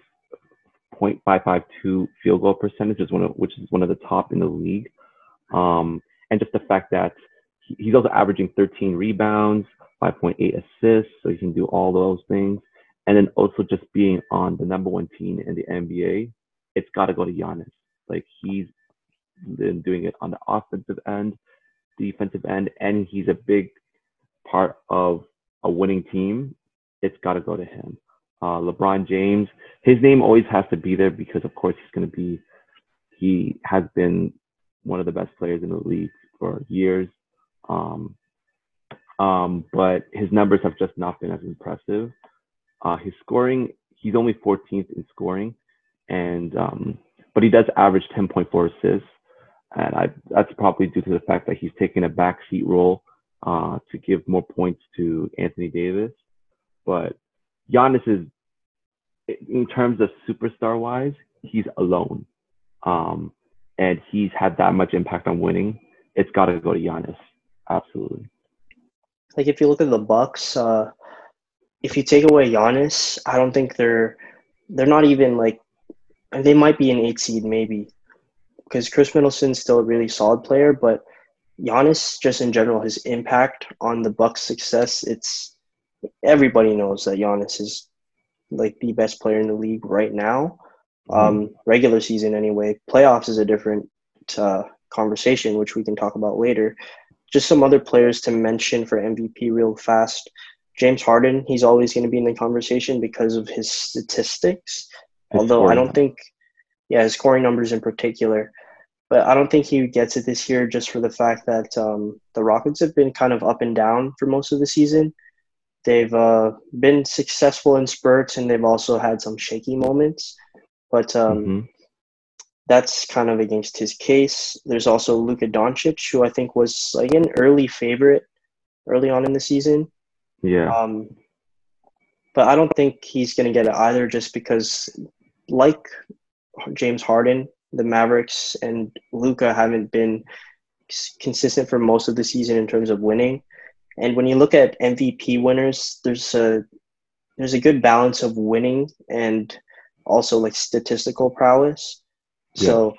0.552 field goal percentage, is one of, which is one of the top in the league. Um, and just the fact that he's also averaging 13 rebounds, 5.8 assists, so he can do all those things. And then also just being on the number one team in the NBA, it's got to go to Giannis. Like he's been doing it on the offensive end, defensive end, and he's a big part of a winning team. It's got to go to him. Uh, LeBron James, his name always has to be there because, of course, he's going to be, he has been one of the best players in the league for years. Um, um, but his numbers have just not been as impressive. Uh, his scoring, he's only 14th in scoring, and um, but he does average 10.4 assists, and I, that's probably due to the fact that he's taking a backseat role uh, to give more points to Anthony Davis. But Giannis is, in terms of superstar wise, he's alone, um, and he's had that much impact on winning. It's got to go to Giannis, absolutely. Like if you look at the Bucks, uh, if you take away Giannis, I don't think they're they're not even like they might be an eight seed maybe because Khris Middleton's still a really solid player, but Giannis just in general his impact on the Bucks' success it's everybody knows that Giannis is like the best player in the league right now. Mm-hmm. Um, regular season anyway. Playoffs is a different uh, conversation, which we can talk about later. Just some other players to mention for MVP real fast. James Harden, he's always going to be in the conversation because of his statistics. His Although I don't think, yeah, his scoring numbers in particular. But I don't think he gets it this year just for the fact that um, the Rockets have been kind of up and down for most of the season. They've uh, been successful in spurts and they've also had some shaky moments. But um, mm-hmm. that's kind of against his case. There's also Luka Doncic, who I think was like an early favorite early on in the season. Yeah. Um, but I don't think he's going to get it either, just because, like James Harden, the Mavericks and Luka haven't been consistent for most of the season in terms of winning. And when you look at MVP winners, there's a there's a good balance of winning and also like statistical prowess. Yeah. So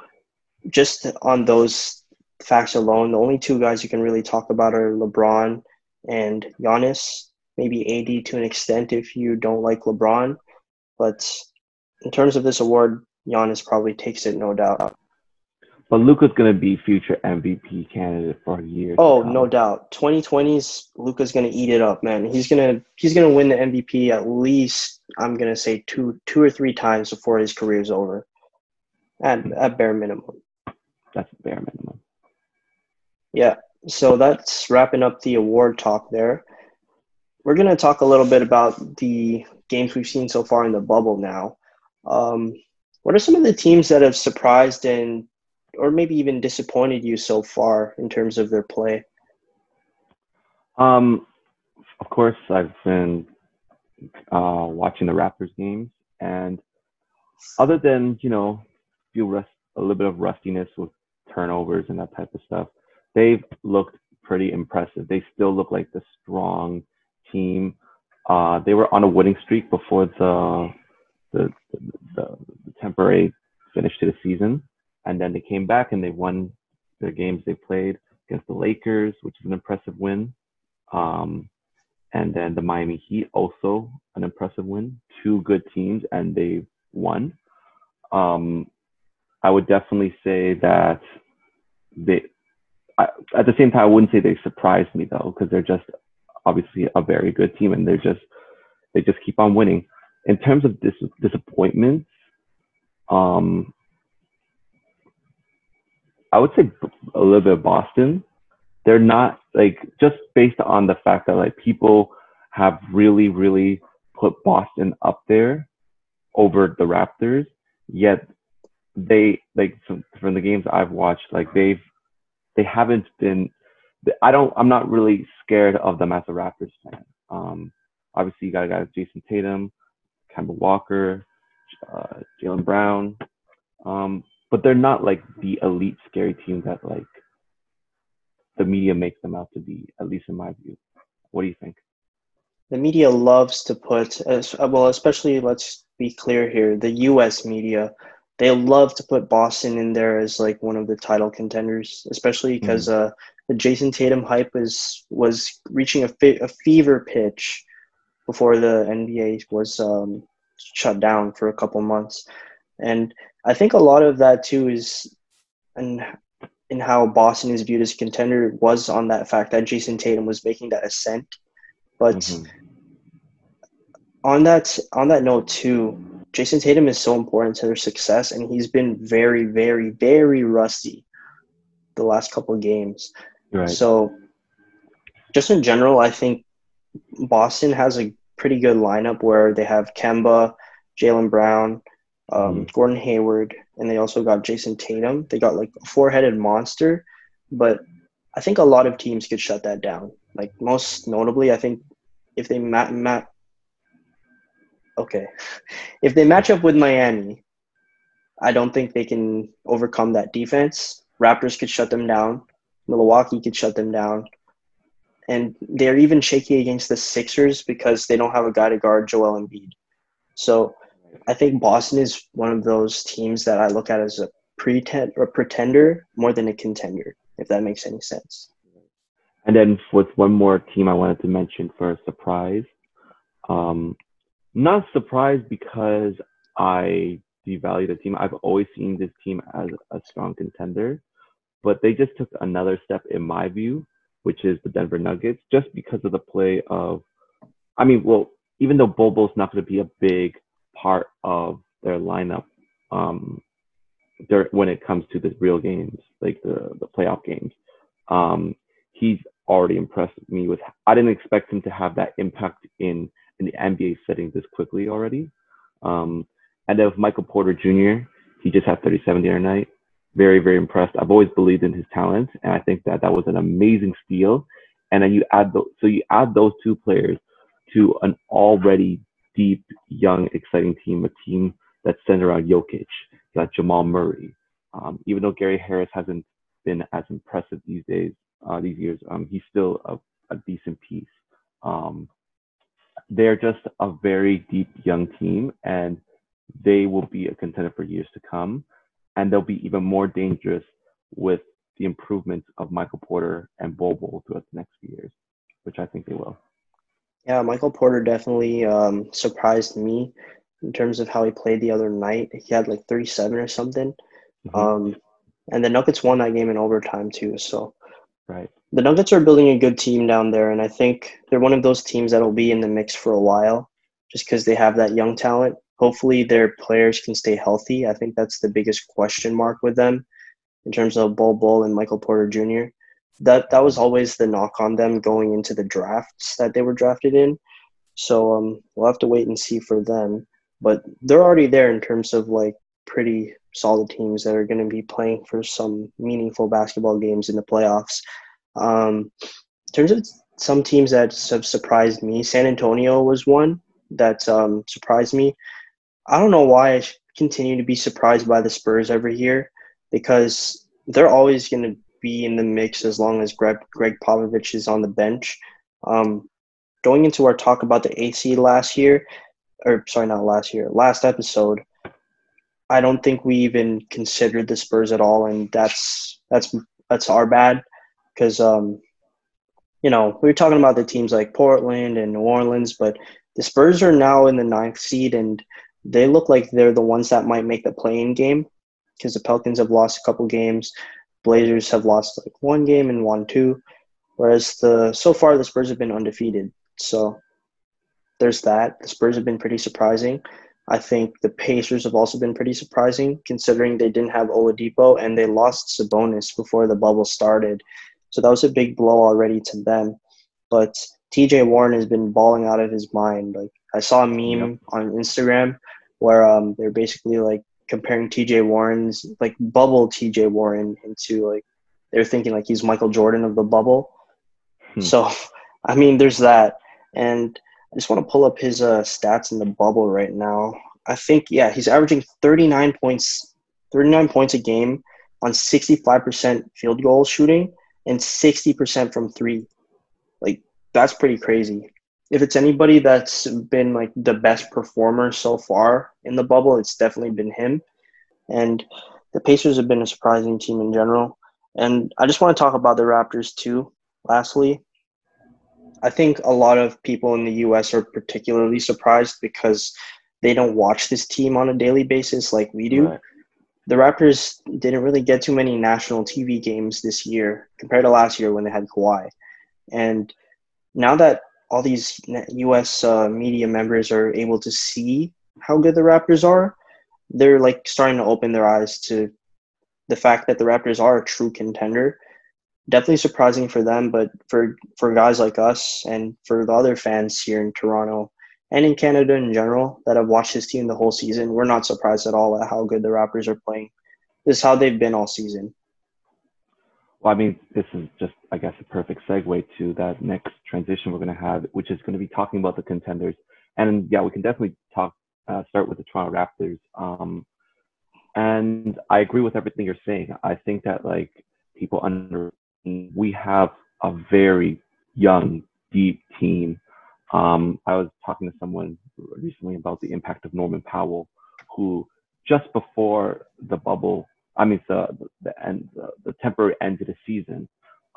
just on those facts alone, the only two guys you can really talk about are LeBron and Giannis maybe AD to an extent if you don't like LeBron. But in terms of this award, Giannis probably takes it, no doubt. But Luka's gonna be future MVP candidate for years. Oh, no doubt. 2020s, Luka's gonna eat it up, man. He's gonna he's gonna win the MVP at least I'm gonna say two two or three times before his career is over. At at bare minimum. That's bare minimum. Yeah. So that's wrapping up the award talk there. We're going to talk a little bit about the games we've seen so far in the bubble now. Um, what are some of the teams that have surprised and or maybe even disappointed you so far in terms of their play? Um, of course, I've been uh, watching the Raptors games, and other than you know, feel a little bit of rustiness with turnovers and that type of stuff, they've looked pretty impressive. They still look like the strong team. Uh, they were on a winning streak before the the, the, the temporary finish to the season, and then they came back and they won their games they played against the Lakers, which is an impressive win. Um, and then the Miami Heat also an impressive win. Two good teams, and they won. Um, I would definitely say that they. I, at the same time, I wouldn't say they surprised me though, because they're just obviously a very good team, and they're just they just keep on winning. In terms of dis- disappointments, um, I would say a little bit of Boston. They're not like just based on the fact that like people have really, really put Boston up there over the Raptors. Yet they like from, the games I've watched, like they've they haven't been. I don't. I'm not really scared of them as a Raptors fan. Um, obviously, you got a guy like Jayson Tatum, Kemba Walker, uh, Jaylen Brown, um, but they're not like the elite scary team that like the media makes them out to be. At least in my view. What do you think? The media loves to put, as, well, especially let's be clear here, the U.S. media they love to put Boston in there as like one of the title contenders, especially because mm-hmm. uh, the Jayson Tatum hype was was reaching a, fe- a fever pitch before the NBA was um, shut down for a couple months, and I think a lot of that too is, and in how Boston is viewed as a contender was on that fact that Jayson Tatum was making that ascent, but. Mm-hmm. On that on that note too, Jayson Tatum is so important to their success, and he's been very, very, very rusty the last couple of games. Right. So, just in general, I think Boston has a pretty good lineup where they have Kemba, Jaylen Brown, um, mm Gordon Hayward, and they also got Jayson Tatum. They got like a four-headed monster, but I think a lot of teams could shut that down. Like most notably, I think if they mat, mat okay, if they match up with Miami, I don't think they can overcome that defense. Raptors could shut them down. Milwaukee could shut them down. And they're even shaky against the Sixers because they don't have a guy to guard Joel Embiid. So I think Boston is one of those teams that I look at as a pretend or pretender more than a contender, if that makes any sense. And then with one more team I wanted to mention for a surprise, um, not surprised because I devalue the team. I've always seen this team as a strong contender, but they just took another step in my view, which is the Denver Nuggets, just because of the play of, I mean, well, even though Bol Bol's not going to be a big part of their lineup, um, when it comes to the real games, like the the playoff games, um, he's already impressed me with. I didn't expect him to have that impact in in the NBA setting this quickly already. Um, and with Michael Porter Jr., he just had 37 the other night. Very, very impressed. I've always believed in his talent, and I think that that was an amazing steal. And then you add those, so you add those two players to an already deep, young, exciting team, a team that's centered around Jokic. Got Jamal Murray. Um, even though Gary Harris hasn't been as impressive these days, uh, these years, um, he's still a, a decent piece. Um, they're just a very deep young team and they will be a contender for years to come. And they'll be even more dangerous with the improvements of Michael Porter and Bol throughout the next few years, which I think they will. Yeah, Michael Porter definitely um, surprised me in terms of how he played the other night. He had like 37 or something. Mm-hmm. Um, and the Nuggets won that game in overtime too. So Right. The Nuggets are building a good team down there, and I think they're one of those teams that'll be in the mix for a while, just because they have that young talent. Hopefully, their players can stay healthy. I think that's the biggest question mark with them, in terms of Bol Bol and Michael Porter Jr. That that was always the knock on them going into the drafts that they were drafted in. So um, we'll have to wait and see for them. But they're already there in terms of like pretty solid teams that are going to be playing for some meaningful basketball games in the playoffs. Um, in terms of some teams that have surprised me, San Antonio was one that um, surprised me. I don't know why I continue to be surprised by the Spurs every year because they're always going to be in the mix as long as Greg, Gregg Popovich is on the bench. Um, going into our talk about the AC last year, or sorry, not last year, last episode, I don't think we even considered the Spurs at all, and that's that's that's our bad because um, you know we were talking about the teams like Portland and New Orleans, but the Spurs are now in the ninth seed, and they look like they're the ones that might make the play-in game because the Pelicans have lost a couple games, Blazers have lost like one game and won two, whereas the so far the Spurs have been undefeated. So there's that. The Spurs have been pretty surprising. I think the Pacers have also been pretty surprising considering they didn't have Oladipo and they lost Sabonis before the bubble started. So that was a big blow already to them. But TJ Warren has been balling out of his mind. Like I saw a meme yep. on Instagram where um they're basically like comparing TJ Warren's like bubble TJ Warren into like they're thinking like he's Michael Jordan of the bubble. Hmm. So I mean there's that. And I just want to pull up his uh, stats in the bubble right now. I think yeah, he's averaging 39 points, 39 points a game on 65% field goal shooting and 60% from three. Like that's pretty crazy. If it's anybody that's been like the best performer so far in the bubble, it's definitely been him. And the Pacers have been a surprising team in general. And I just want to talk about the Raptors too. Lastly, I think a lot of people in the US are particularly surprised because they don't watch this team on a daily basis like we do. Right. The Raptors didn't really get too many national TV games this year compared to last year when they had Kawhi. And now that all these US uh, media members are able to see how good the Raptors are, they're like starting to open their eyes to the fact that the Raptors are a true contender definitely surprising for them, but for for guys like us and for the other fans here in Toronto and in Canada in general that have watched this team the whole season, we're not surprised at all at how good the Raptors are playing. This is how they've been all season. Well, I mean, this is just, I guess, a perfect segue to that next transition we're going to have, which is going to be talking about the contenders. And yeah, we can definitely talk, uh, start with the Toronto Raptors. Um, and I agree with everything you're saying. I think that like people under we have a very young, deep team. Um, I was talking to someone recently about the impact of Norman Powell, who just before the bubble, I mean the the end, the, the temporary end of the season,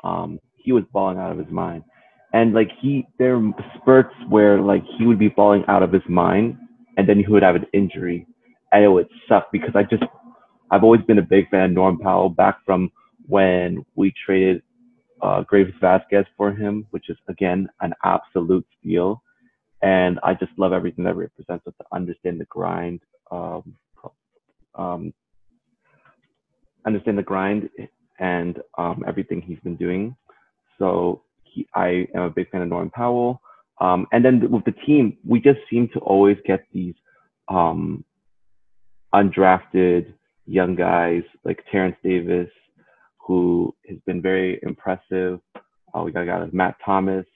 um, he was balling out of his mind, and like he there are spurts where like he would be balling out of his mind, and then he would have an injury, and it would suck because I just I've always been a big fan of Norm Powell back from when we traded uh, Greivis Vasquez for him, which is again an absolute steal. And I just love everything that represents us to understand the grind, um, um, understand the grind and um, everything he's been doing. So he, I am a big fan of Norman Powell. Um, and then with the team, we just seem to always get these um, undrafted young guys like Terrence Davis, who has been very impressive. Uh, we got a guy Matt Thomas,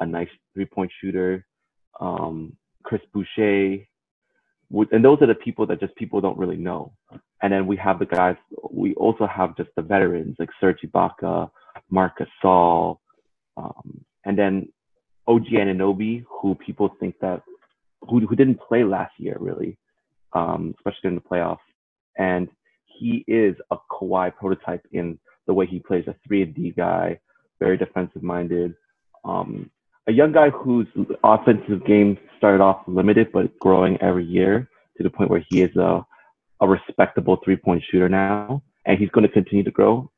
a nice three-point shooter, um, Chris Boucher, and those are the people that just people don't really know. And then we have the guys. We also have just the veterans like Serge Ibaka, Marc Gasol, um, and then OG Anunoby, who people think that who who didn't play last year really, um, especially in the playoffs. And he is a Kawhi prototype in the way he plays a three and D guy, very defensive minded. Um, a young guy whose offensive game started off limited but growing every year to the point where he is a, a respectable three point shooter now, and he's going to continue to grow.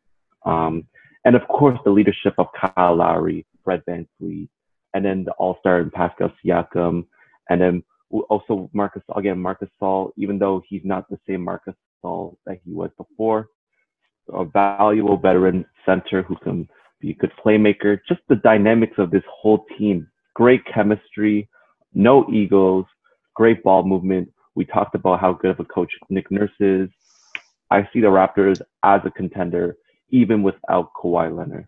Um, and of course, the leadership of Kyle Lowry, Fred VanVleet, and then the All Star Pascal Siakam, and then also Marcus again Marcus Gasol, even though he's not the same Marcus Saul that he was before. A valuable veteran center who can be a good playmaker. Just the dynamics of this whole team. Great chemistry, no egos, great ball movement. We talked about how good of a coach Nick Nurse is. I see the Raptors as a contender, even without Kawhi Leonard.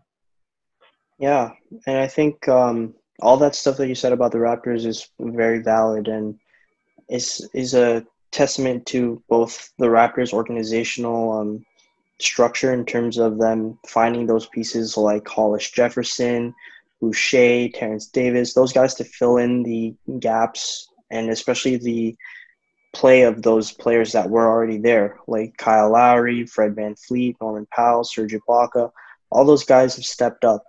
Yeah, and I think um, all that stuff that you said about the Raptors is very valid and is is a testament to both the Raptors' organizational um, structure in terms of them finding those pieces like Hollis Jefferson, Boucher, Terrence Davis, those guys to fill in the gaps and especially the play of those players that were already there, like Kyle Lowry, Fred VanVleet, Norman Powell, Serge Ibaka. All those guys have stepped up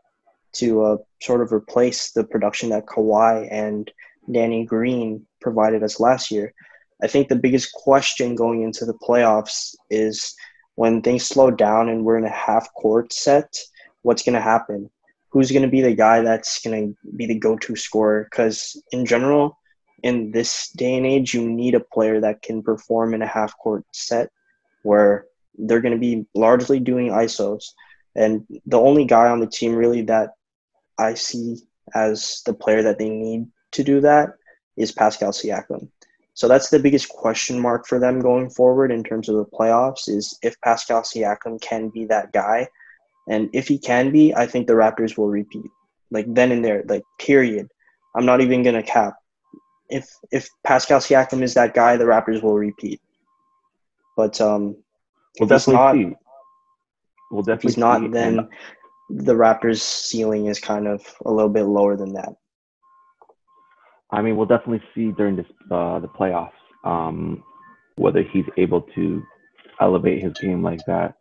to uh, sort of replace the production that Kawhi and Danny Green provided us last year. I think the biggest question going into the playoffs is when things slow down and we're in a half court set, what's going to happen? who's going to be the guy that's going to be the go-to scorer? Because in general in this day and age you need a player that can perform in a half court set where they're going to be largely doing isos and the only guy on the team really that i see as the player that they need to do that is pascal siakam so that's the biggest question mark for them going forward in terms of the playoffs is if pascal siakam can be that guy and if he can be, I think the Raptors will repeat. Like then and there, like period. I'm not even gonna cap. If if Pascal Siakam is that guy, the Raptors will repeat. But um, we'll definitely not, see. We'll definitely. If he's not, then the Raptors' ceiling is kind of a little bit lower than that. I mean, we'll definitely see during this uh, the playoffs um, whether he's able to elevate his game like that.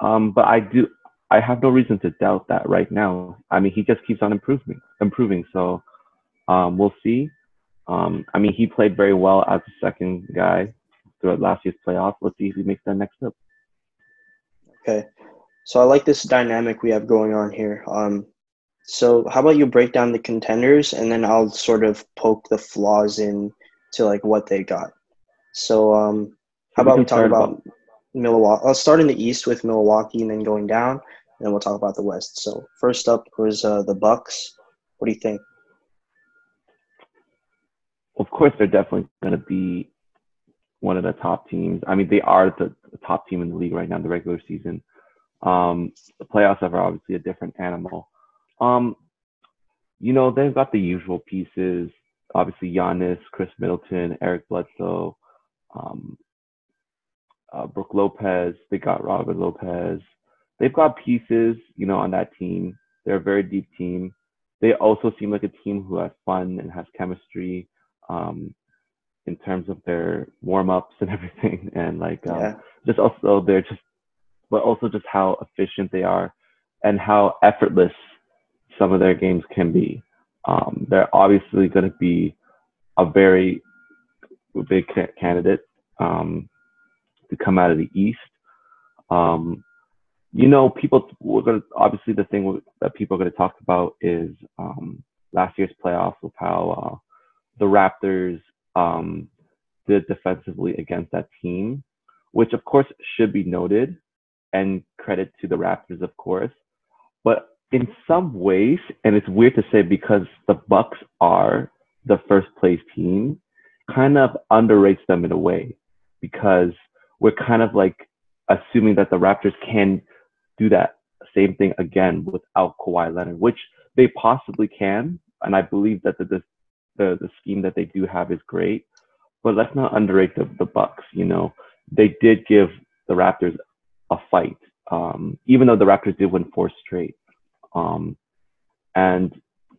Um, but I do I have no reason to doubt that right now. I mean, he just keeps on improving, improving. So um, we'll see. Um, I mean, he played very well as a second guy throughout last year's playoffs. Let's see if he makes that next step. Okay, so I like this dynamic we have going on here. Um, so how about you break down the contenders, and then I'll sort of poke the flaws in to like what they got. So um, how about we talk about, Milwaukee? I'll start in the East with Milwaukee, and then going down and then we'll talk about the West. So first up was uh, the Bucks. What do you think? Of course, they're definitely going to be one of the top teams. I mean, they are the, the top team in the league right now in the regular season. Um, the playoffs are obviously a different animal. Um, you know, they've got the usual pieces. Obviously, Giannis, Khris Middleton, Eric Bledsoe, um, uh, Brook Lopez. They got Robert Lopez they've got pieces, you know, on that team. They're a very deep team. They also seem like a team who has fun and has chemistry um, in terms of their warm ups and everything, and like um, yeah. just also they're just, but also just how efficient they are and how effortless some of their games can be. Um, they're obviously going to be a very big candidate um, to come out of the East. Um, you know, people we're gonna obviously the thing that people are gonna talk about is um, last year's playoffs with how uh, the Raptors um, did defensively against that team, which of course should be noted and credit to the Raptors, of course. But in some ways, and it's weird to say because the Bucks are the first place team, kind of underrates them in a way because we're kind of like assuming that the Raptors can do that same thing again without Kawhi Leonard, which they possibly can. And I believe that the, the, the, scheme that they do have is great. But let's not underrate the, the Bucks. You know, they did give the Raptors a fight, um, even though the Raptors did win four straight. Um, and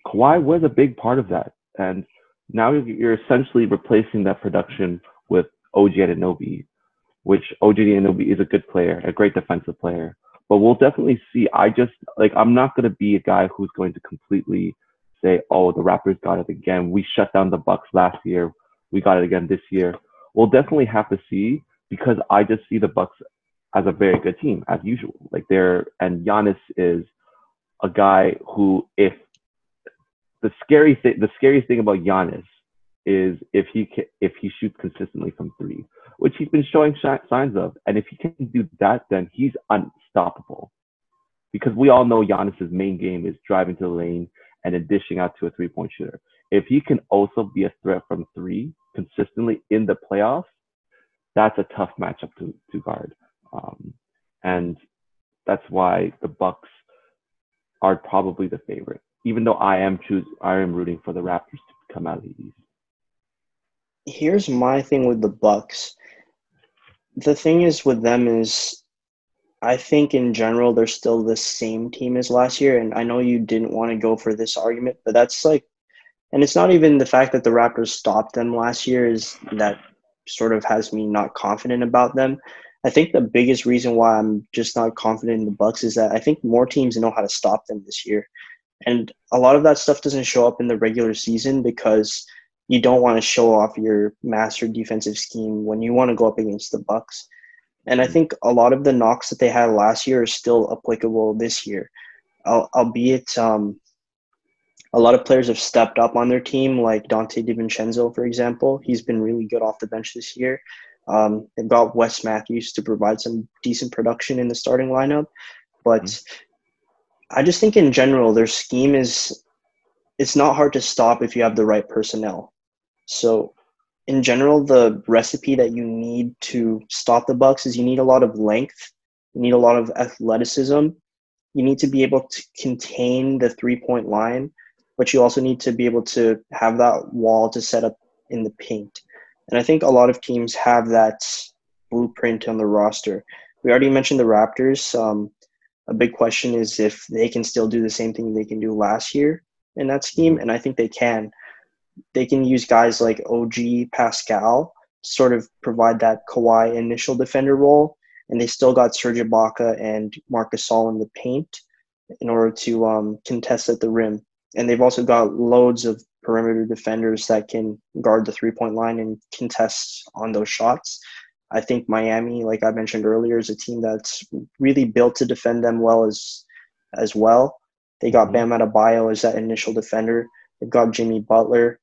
Kawhi was a big part of that. And now you're essentially replacing that production with OG Anunoby, which OG Anunoby is a good player, a great defensive player but we'll definitely see. I just like I'm not gonna be a guy who's going to completely say, "Oh, the Raptors got it again. We shut down the Bucks last year. We got it again this year." We'll definitely have to see because I just see the Bucks as a very good team as usual. Like they're and Giannis is a guy who, if the scary thing, the scariest thing about Giannis is if he if he shoots consistently from three which he's been showing sh- signs of. And if he can do that, then he's unstoppable. Because we all know Giannis's main game is driving to the lane and then dishing out to a three point shooter. If he can also be a threat from three consistently in the playoffs, that's a tough matchup to, to guard. Um, and that's why the Bucks are probably the favorite, even though I am choose I am rooting for the Raptors to come out of the East. Here's my thing with the Bucks the thing is with them is I think in general they're still the same team as last year. And I know you didn't want to go for this argument, but that's like and it's not even the fact that the Raptors stopped them last year is that sort of has me not confident about them. I think the biggest reason why I'm just not confident in the Bucks is that I think more teams know how to stop them this year. And a lot of that stuff doesn't show up in the regular season because you don't want to show off your master defensive scheme when you want to go up against the Bucks. And I think a lot of the knocks that they had last year are still applicable this year. albeit um, a lot of players have stepped up on their team, like Donte DiVincenzo, for example. He's been really good off the bench this year. Um, they've got Wes Matthews to provide some decent production in the starting lineup, but mm-hmm. I just think in general their scheme is it's not hard to stop if you have the right personnel. So in general, the recipe that you need to stop the Bucks is you need a lot of length, you need a lot of athleticism, you need to be able to contain the three point line, but you also need to be able to have that wall to set up in the paint. And I think a lot of teams have that blueprint on the roster. We already mentioned the Raptors. Um, a big question is if they can still do the same thing they can do last year in that scheme, and I think they can they can use guys like OG Pascal to sort of provide that Kawhi initial defender role, and they still got Serge Ibaka and Marcus Gasol in the paint in order to um, contest at the rim. And they've also got loads of perimeter defenders that can guard the three point line and contest on those shots. I think Miami, like I mentioned earlier, is a team that's really built to defend them well as as well. They got mm-hmm. Bam Adebayo as that initial defender. They've got Jimmy Butler.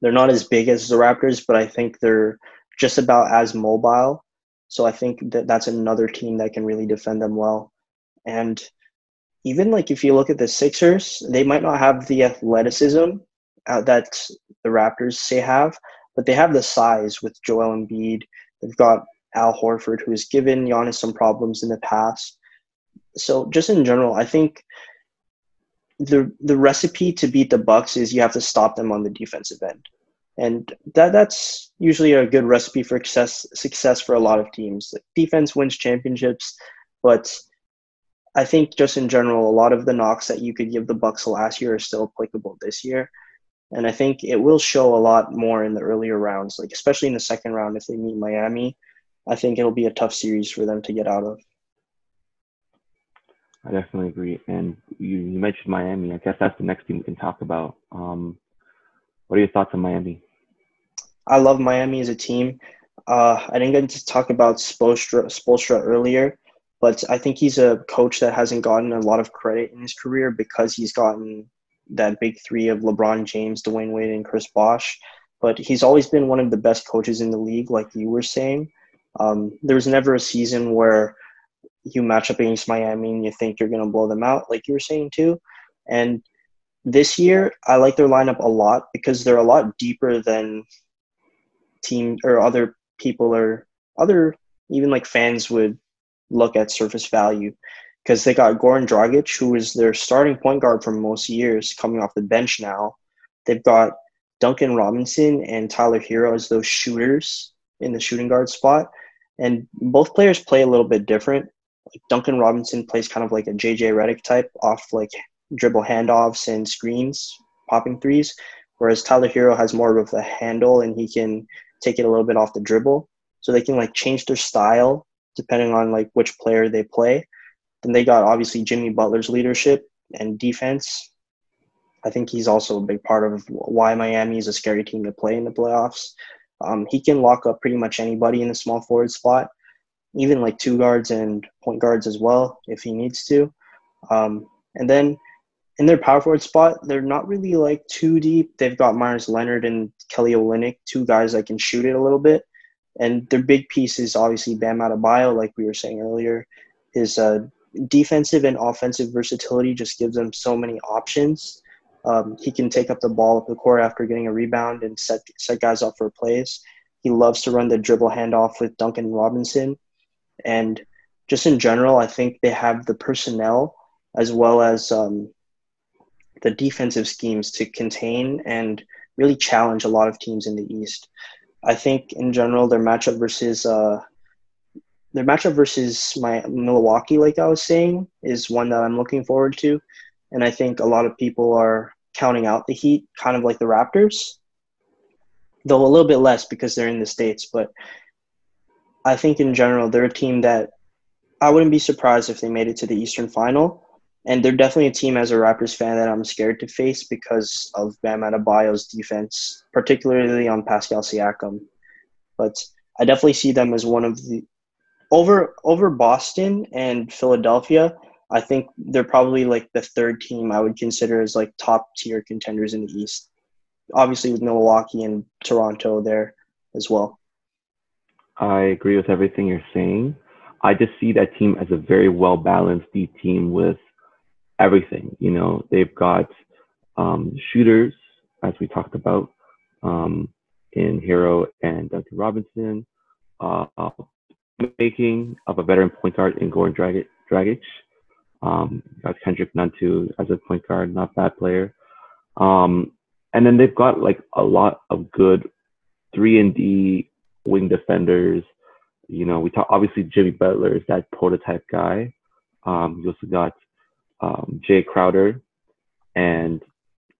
They're not as big as the Raptors, but I think they're just about as mobile. So I think that that's another team that can really defend them well. And even like if you look at the Sixers, they might not have the athleticism uh, that the Raptors say have, but they have the size with Joel Embiid. They've got Al Horford, who has given Giannis some problems in the past. So just in general, I think the the recipe to beat the Bucks is you have to stop them on the defensive end and that that's usually a good recipe for success success for a lot of teams. Defense wins championships, but I think just in general, a lot of the knocks that you could give the Bucks last year are still applicable this year. And I think it will show a lot more in the earlier rounds, like especially in the second round if they meet Miami. I think it'll be a tough series for them to get out of. I definitely agree. And you, you mentioned Miami. I guess that's the next team we can talk about. Um, what are your thoughts on Miami? I love Miami as a team. Uh, I didn't get to talk about Spoelstra, Spoelstra earlier, but I think he's a coach that hasn't gotten a lot of credit in his career because he's gotten that big three of LeBron James, Dwyane Wade, and Chris Bosh. But he's always been one of the best coaches in the league, like you were saying. Um, there was never a season where you match up against Miami and you think you're going to blow them out, like you were saying too. And this year, I like their lineup a lot because they're a lot deeper than team or other people or other even like fans would look at surface value because they got Goran Dragic, who is their starting point guard for most years, coming off the bench now. They've got Duncan Robinson and Tyler Herro as those shooters in the shooting guard spot. And both players play a little bit different. Like Duncan Robinson plays kind of like a JJ Redick type off like dribble handoffs and screens, popping threes, whereas Tyler Herro has more of a handle and he can take it a little bit off the dribble. So they can like change their style depending on like which player they play. Then they got obviously Jimmy Butler's leadership and defense. I think he's also a big part of why Miami is a scary team to play in the playoffs. Um, he can lock up pretty much anybody in the small forward spot, even like two guards and point guards as well if he needs to. Um, and then in their power forward spot, they're not really like too deep. They've got Meyers Leonard and Kelly Olynyk, two guys that can shoot it a little bit. And their big piece is obviously Bam Adebayo, like we were saying earlier. His uh, defensive and offensive versatility just gives them so many options. Um, he can take up the ball at the court after getting a rebound and set set guys up for plays. He loves to run the dribble handoff with Duncan Robinson, and just in general, I think they have the personnel as well as um, the defensive schemes to contain and really challenge a lot of teams in the East. I think in general their matchup versus uh, their matchup versus my Milwaukee, like I was saying, is one that I'm looking forward to, and I think a lot of people are counting out the Heat, kind of like the Raptors, though a little bit less because they're in the states. But I think in general they're a team that I wouldn't be surprised if they made it to the Eastern Final and they're definitely a team as a Raptors fan that I'm scared to face because of Bam Adebayo's defense, particularly on Pascal Siakam. But I definitely see them as one of the over over Boston and Philadelphia. I think they're probably like the third team I would consider as like top tier contenders in the East. Obviously, with Milwaukee and Toronto there as well. I agree with everything you're saying. I just see that team as a very well balanced deep team with everything. You know, they've got um, shooters, as we talked about, um, in Herro and Duncan Robinson, uh, making of a veteran point guard in Goran Dragic. Um, got Kendrick Nunn too as a point guard, not bad player. Um, and then they've got like a lot of good three and D wing defenders. You know, we talk obviously Jimmy Butler is that prototype guy. Um, you also got um, Jae Crowder, and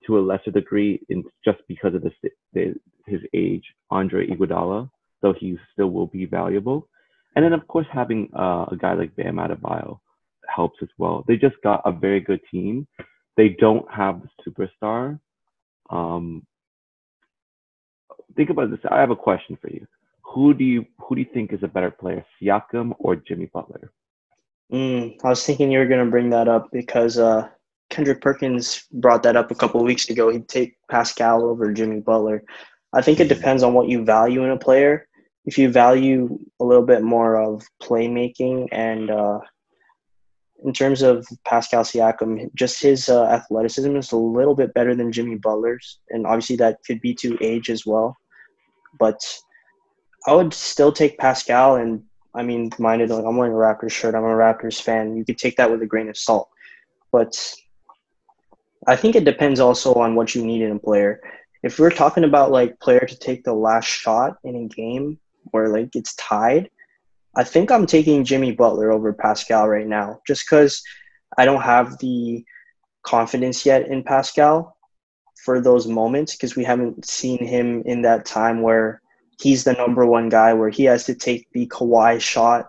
to a lesser degree, in just because of the, the his age, Andre Iguodala, though he still will be valuable. And then of course having uh, a guy like Bam Adebayo helps as well. They just got a very good team. They don't have the superstar. Um, think about this. I have a question for you. Who do you who do you think is a better player, Siakam or Jimmy Butler? Mm, I was thinking you were going to bring that up because uh, Kendrick Perkins brought that up a couple of weeks ago. He'd take Pascal over Jimmy Butler. I think it depends on what you value in a player. If you value a little bit more of playmaking and uh, in terms of Pascal Siakam, just his uh, athleticism is a little bit better than Jimmy Butler's, and obviously that could be to age as well. But I would still take Pascal, and I mean, mind minded like I'm wearing a Raptors shirt. I'm a Raptors fan. You could take that with a grain of salt, but I think it depends also on what you need in a player. If we're talking about like player to take the last shot in a game where like it's tied, I think I'm taking Jimmy Butler over Pascal right now, just because I don't have the confidence yet in Pascal for those moments because we haven't seen him in that time where he's the number one guy where he has to take the Kawhi shot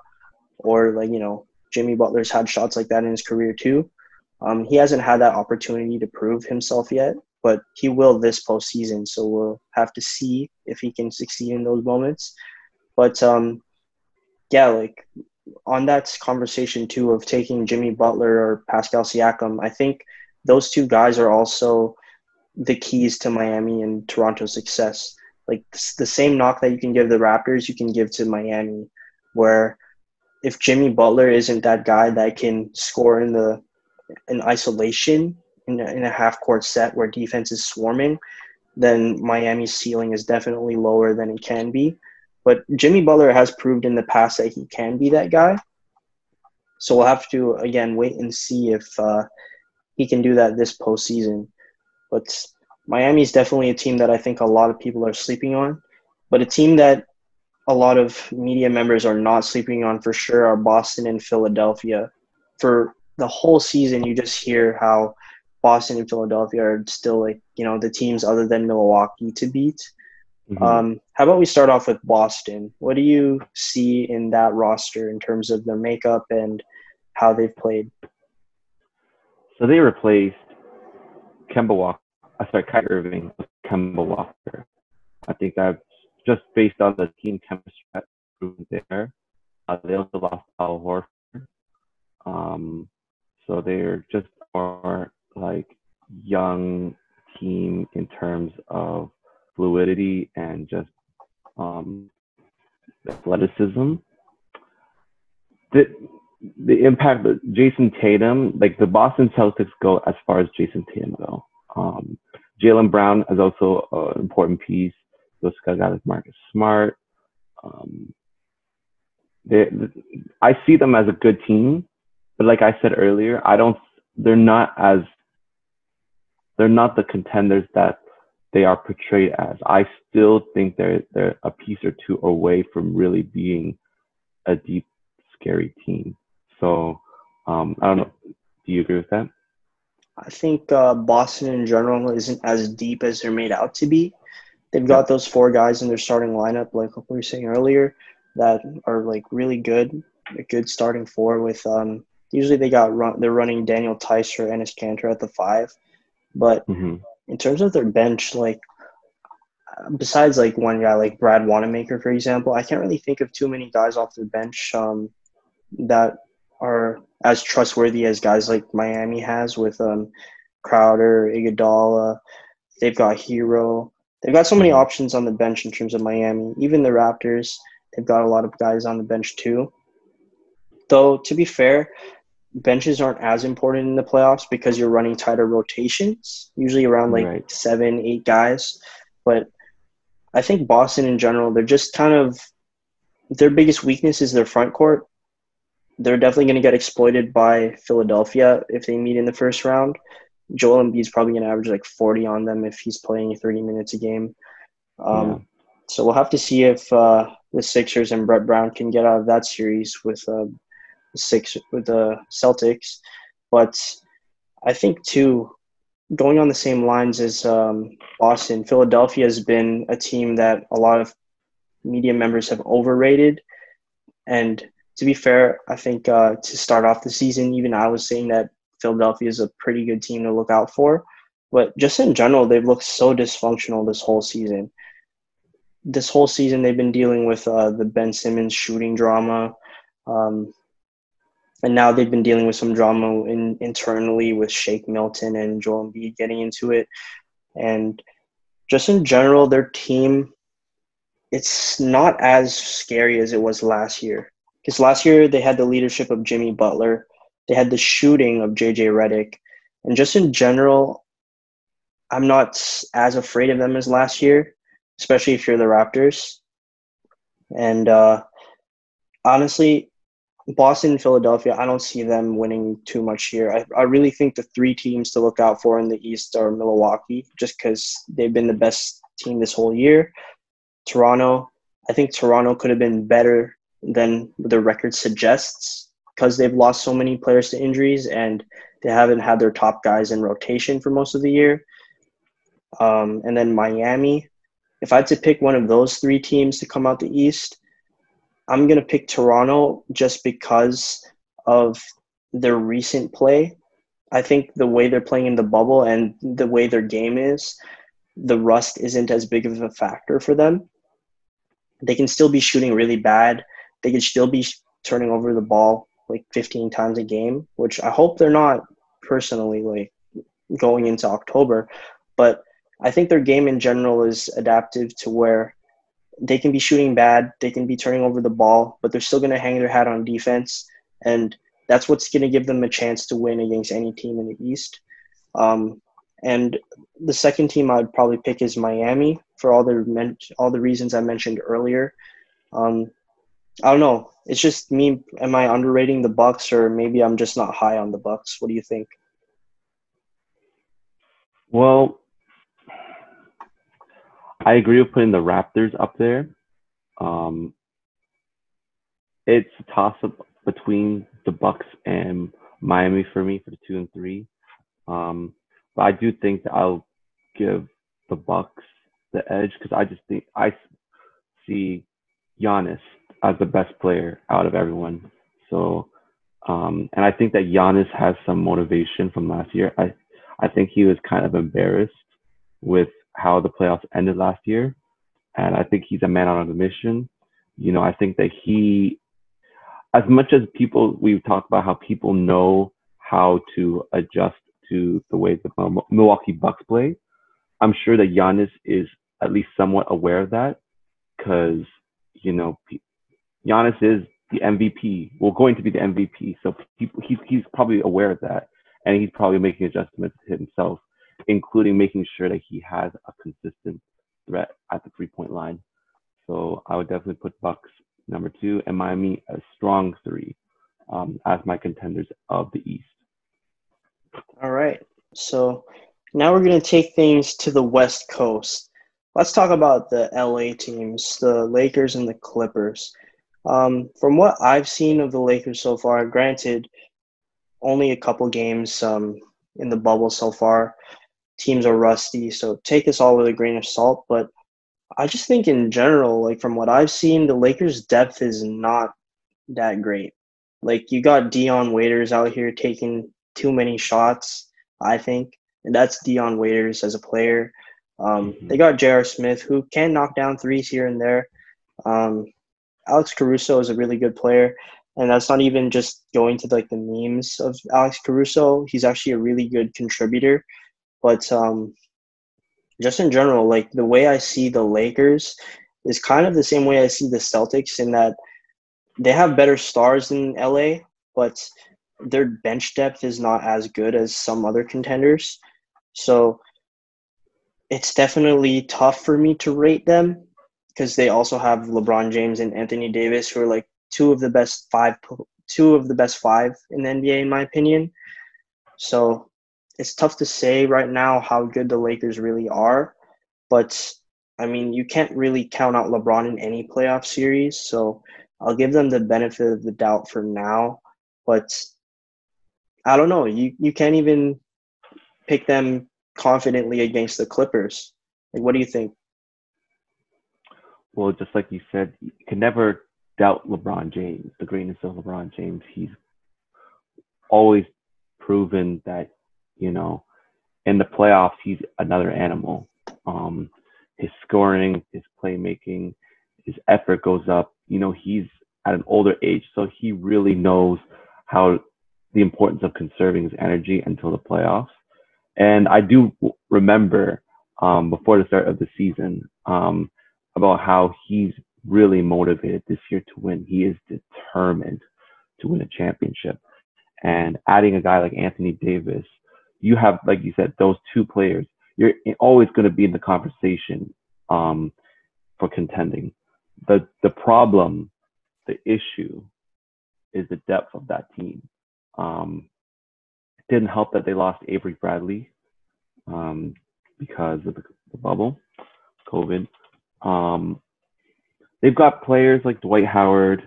or like you know Jimmy Butler's had shots like that in his career too. Um, he hasn't had that opportunity to prove himself yet, but he will this postseason. So we'll have to see if he can succeed in those moments. But um, yeah, like on that conversation too of taking Jimmy Butler or Pascal Siakam, I think those two guys are also the keys to Miami and Toronto's success. Like the same knock that you can give the Raptors, you can give to Miami, where if Jimmy Butler isn't that guy that can score in the in isolation in a, in a half court set where defense is swarming, then Miami's ceiling is definitely lower than it can be. But Jimmy Butler has proved in the past that he can be that guy. So we'll have to again wait and see if uh, he can do that this postseason. But Miami is definitely a team that I think a lot of people are sleeping on. But a team that a lot of media members are not sleeping on for sure are Boston and Philadelphia. For the whole season, you just hear how Boston and Philadelphia are still like you know the teams other than Milwaukee to beat. Mm-hmm. Um, how about we start off with Boston? What do you see in that roster in terms of their makeup and how they've played? So they replaced Kemba Walker, uh, sorry, Kyrie Irving with Kemba Walker. I think that's just based on the team chemistry proven there. Uh, they also lost Al Horford. Um, so they're just more like young team in terms of fluidity and just um, athleticism. The the impact of Jayson Tatum, like the Boston Celtics go as far as Jayson Tatum go. Um, Jaylen Brown is also an important piece. Those guys like Marcus Smart. Um, they, I see them as a good team, but like I said earlier, I don't. They're not as. They're not the contenders that they are portrayed as. I still think they're they're a piece or two away from really being a deep, scary team. So um, I don't know. Do you agree with that? I think uh, Boston in general isn't as deep as they're made out to be. They've got those four guys in their starting lineup, like we were saying earlier, that are like really good, a good starting four. With um, usually they got run, they're running Daniel Theis or Enes Kanter at the five, but mm-hmm in terms of their bench, like besides like one guy like Brad Wanamaker, for example, I can't really think of too many guys off their bench um, that are as trustworthy as guys like Miami has with um, Crowder, Iguodala. They've got Herro. They've got so many Mhm. options on the bench in terms of Miami. Even the Raptors, they've got a lot of guys on the bench too. Though to be fair, benches aren't as important in the playoffs because you're running tighter rotations, usually around like Right. seven, eight guys. But I think Boston in general, they're just kind of their biggest weakness is their front court. They're definitely going to get exploited by Philadelphia if they meet in the first round. Joel Embiid's probably going to average like 40 on them if he's playing 30 minutes a game. Um, Yeah. So we'll have to see if uh, the Sixers and Brett Brown can get out of that series with uh, six with the Celtics. But I think too, going on the same lines as um, Boston, Philadelphia has been a team that a lot of media members have overrated. And to be fair, I think uh, to start off the season, even I was saying that Philadelphia is a pretty good team to look out for. But just in general, they've looked so dysfunctional this whole season. This whole season, they've been dealing with uh, the Ben Simmons shooting drama. Um, and now they've been dealing with some drama in, internally with Shake Milton and Joel Embiid getting into it. And just in general, their team, it's not as scary as it was last year. Because last year they had the leadership of Jimmy Butler, they had the shooting of JJ Redick, and just in general, I'm not as afraid of them as last year, especially if you're the Raptors. And uh, honestly, Boston and Philadelphia, I don't see them winning too much here. I, I really think the three teams to look out for in the East are Milwaukee, just because they've been the best team this whole year. Toronto, I think Toronto could have been better than the record suggests because they've lost so many players to injuries and they haven't had their top guys in rotation for most of the year. Um, and then Miami, if I had to pick one of those three teams to come out the East, I'm going to pick Toronto just because of their recent play. I think the way they're playing in the bubble and the way their game is, the rust isn't as big of a factor for them. They can still be shooting really bad. They can still be turning over the ball like 15 times a game, which I hope they're not personally like going into October. But I think their game in general is adaptive to where they can be shooting bad, they can be turning over the ball, but they're still going to hang their hat on defense, and that's what's going to give them a chance to win against any team in the East. Um, and the second team I'd probably pick is Miami for all the men- all the reasons I mentioned earlier. Um, I don't know. It's just me. Am I underrating the Bucks, or maybe I'm just not high on the Bucks? What do you think? Well, I agree with putting the Raptors up there. Um, it's a toss up between the Bucks and Miami for me for the two and three. Um, but I do think that I'll give the Bucks the edge because I just think I see Giannis as the best player out of everyone. So, um, and I think that Giannis has some motivation from last year. I I think he was kind of embarrassed with how the playoffs ended last year. And I think he's a man on a mission. You know, I think that he, as much as people, we've talked about how people know how to adjust to the way the Milwaukee Bucks play, I'm sure that Giannis is at least somewhat aware of that because, you know, Giannis is the MVP, well, going to be the MVP. So he's, he's probably aware of that and he's probably making adjustments himself, including making sure that he has a consistent threat at the three point line. So I would definitely put Bucks number two and Miami a strong three um, as my contenders of the East. All right. So now we're going to take things to the West Coast. Let's talk about the LA teams, the Lakers and the Clippers. Um, from what I've seen of the Lakers so far, granted, only a couple games um, in the bubble so far. Teams are rusty, so take this all with a grain of salt. But I just think in general, like from what I've seen, the Lakers' depth is not that great. Like you got Dion Waiters out here taking too many shots, I think, and that's Dion Waiters as a player. Um, Mhm. They got J.R. Smith, who can knock down threes here and there. Um, Alex Caruso is a really good player. and that's not even just going to like the memes of Alex Caruso. He's actually a really good contributor, but um, just in general, like the way I see the Lakers is kind of the same way I see the Celtics in that they have better stars than LA, but their bench depth is not as good as some other contenders. So it's definitely tough for me to rate them because they also have LeBron James and Anthony Davis, who are like two of the best five, two of the best five in the NBA, in my opinion. So it's tough to say right now how good the Lakers really are, but I mean, you can't really count out LeBron in any playoff series. So I'll give them the benefit of the doubt for now, but I don't know. You you can't even pick them confidently against the Clippers. Like, what do you think? Well, just like you said, you can never doubt LeBron James, the greatness of LeBron James. He's always proven that, you know, in the playoffs, he's another animal. Um, his scoring, his playmaking, his effort goes up. You know, he's at an older age, so he really knows how the importance of conserving his energy until the playoffs. And I do remember um, before the start of the season um, about how he's really motivated this year to win. He is determined to win a championship. And adding a guy like Anthony Davis, you have, like you said, those two players. You're always going to be in the conversation um, for contending. The the problem, the issue, is the depth of that team. Um, it didn't help that they lost Avery Bradley um, because of the, the bubble, COVID. Um, they've got players like Dwight Howard,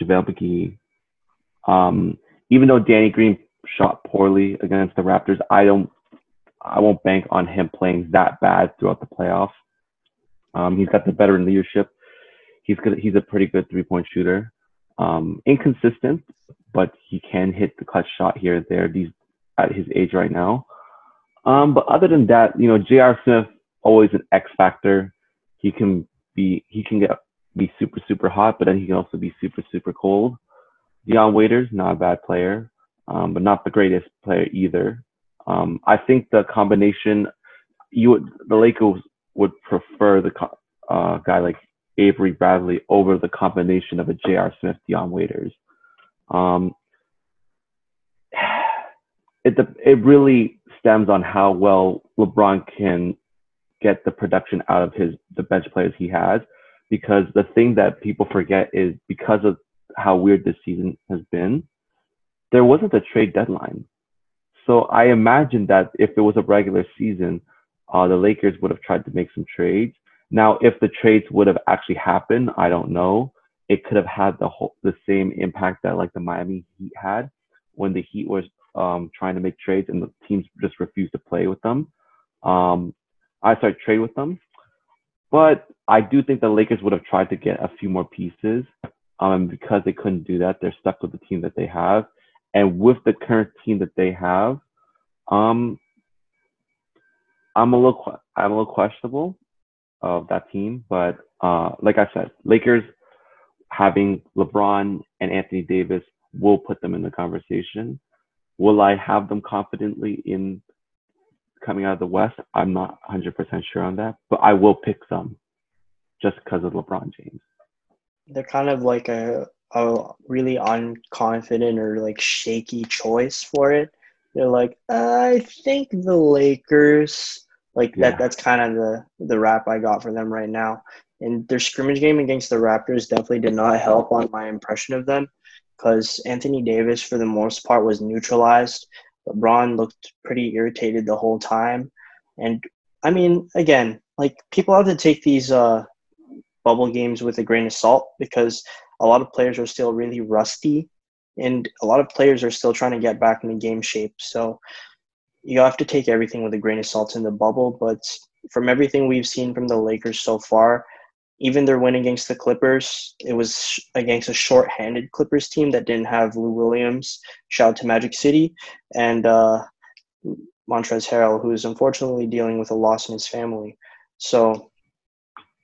JaVale McGee. Um, even though Danny Green shot poorly against the Raptors, I don't, I won't bank on him playing that bad throughout the playoffs. Um, he's got the veteran leadership. He's good. He's a pretty good three-point shooter. Um, inconsistent, but he can hit the clutch shot here and there. These at his age right now. Um, but other than that, you know, J.R. Smith always an X factor. He can be he can get be super super hot, but then he can also be super super cold. Dion Waiters, not a bad player, um, but not the greatest player either. Um, I think the combination, you would, the Lakers would prefer the uh, guy like Avery Bradley over the combination of a J.R. Smith, Dion Waiters. Um, it it really stems on how well LeBron can get the production out of his the bench players he has. Because the thing that people forget is because of how weird this season has been, there wasn't a trade deadline. So I imagine that if it was a regular season, uh, the Lakers would have tried to make some trades. Now, if the trades would have actually happened, I don't know. It could have had the whole the same impact that like the Miami Heat had when the Heat was um, trying to make trades and the teams just refused to play with them. Um, I started trade with them, but I do think the Lakers would have tried to get a few more pieces. Um, because they couldn't do that, they're stuck with the team that they have, and with the current team that they have, um, I'm a little I'm a little questionable of that team. But uh, like I said, Lakers having LeBron and Anthony Davis will put them in the conversation. Will I have them confidently in coming out of the West? I'm not 100% sure on that, but I will pick some just because of LeBron James. They're kind of like a, a really unconfident or like shaky choice for it. They're like, I think the Lakers. Like yeah. that. That's kind of the the wrap I got for them right now. And their scrimmage game against the Raptors definitely did not help on my impression of them because Anthony Davis, for the most part, was neutralized. LeBron looked pretty irritated the whole time. And I mean, again, like people have to take these uh, bubble games with a grain of salt because a lot of players are still really rusty and a lot of players are still trying to get back into game shape. So you have to take everything with a grain of salt in the bubble. But from everything we've seen from the Lakers so far, even their win against the Clippers, it was against a short-handed Clippers team that didn't have Lou Williams. Shout out to Magic City and uh, Montrezl Harrell, who is unfortunately dealing with a loss in his family. So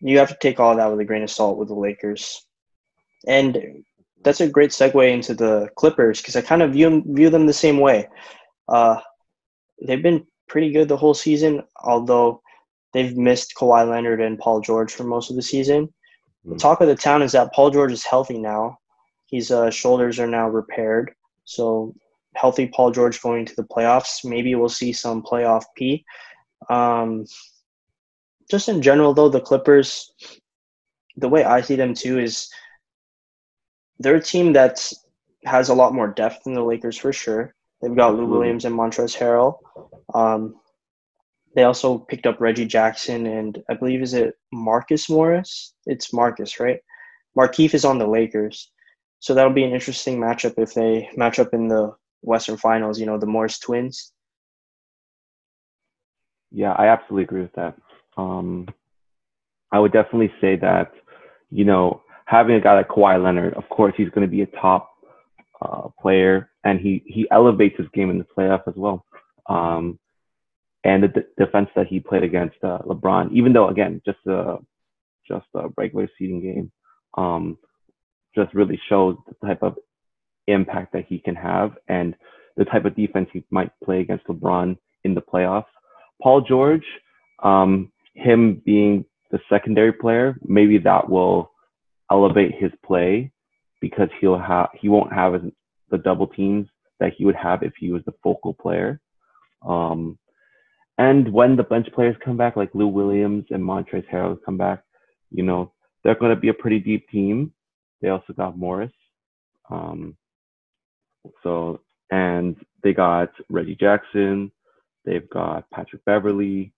you have to take all that with a grain of salt with the Lakers. And that's a great segue into the Clippers because I kind of view view them the same way. Uh, they've been pretty good the whole season, although they've missed Kawhi Leonard and Paul George for most of the season. The talk of the town is that Paul George is healthy now. His uh, shoulders are now repaired, so healthy Paul George going to the playoffs. Maybe we'll see some playoff P. Um, just in general, though, the Clippers, the way I see them too is they're a team that has a lot more depth than the Lakers for sure. They've got Lou Williams and Montrezl Harrell. Um, they also picked up Reggie Jackson and I believe is it Marcus Morris? It's Marcus, right? Markieff is on the Lakers. So that'll be an interesting matchup if they match up in the Western Finals, you know, the Morris twins. Yeah, I absolutely agree with that. Um, I would definitely say that, you know, having a guy like Kawhi Leonard, of course, he's going to be a top uh, player, and he he elevates his game in the playoff as well. Um, and the d- defense that he played against uh, LeBron, even though again just a just a regular seeding game, um, just really shows the type of impact that he can have and the type of defense he might play against LeBron in the playoffs. Paul George, um, him being the secondary player, maybe that will elevate his play because he'll have he won't have the double teams that he would have if he was the focal player. Um, and when the bench players come back, like Lou Williams and Montrezl Harrell come back, you know they're going to be a pretty deep team. They also got Morris, um, so and they got Reggie Jackson. They've got Patrick Beverley.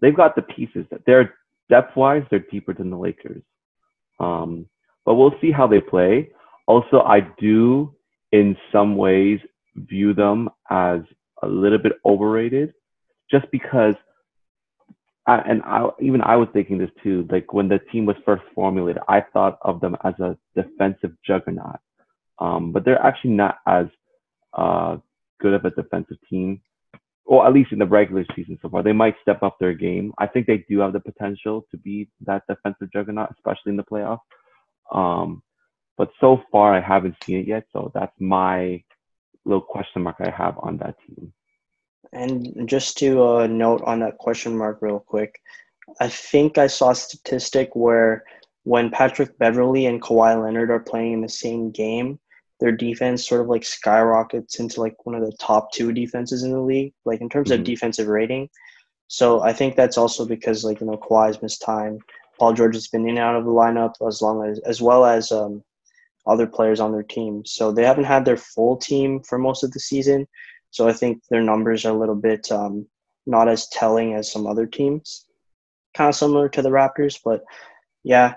They've got the pieces that they're depth wise, they're deeper than the Lakers. Um, but we'll see how they play. Also, I do in some ways view them as a little bit overrated just because I, and I, even I was thinking this too. Like when the team was first formulated, I thought of them as a defensive juggernaut, um, but they're actually not as uh, good of a defensive team or at least in the regular season so far. They might step up their game. I think they do have the potential to be that defensive juggernaut, especially in the playoff. Um, but so far, I haven't seen it yet. So that's my little question mark I have on that team. And just to uh, note on that question mark, real quick, I think I saw a statistic where when Patrick Beverley and Kawhi Leonard are playing in the same game, their defense sort of like skyrockets into like one of the top two defenses in the league, like in terms mm-hmm. of defensive rating. So I think that's also because like you know Kawhi's missed time. Paul George has been in and out of the lineup as long as as well as um, other players on their team. So they haven't had their full team for most of the season. So I think their numbers are a little bit um, not as telling as some other teams. Kind of similar to the Raptors, but yeah,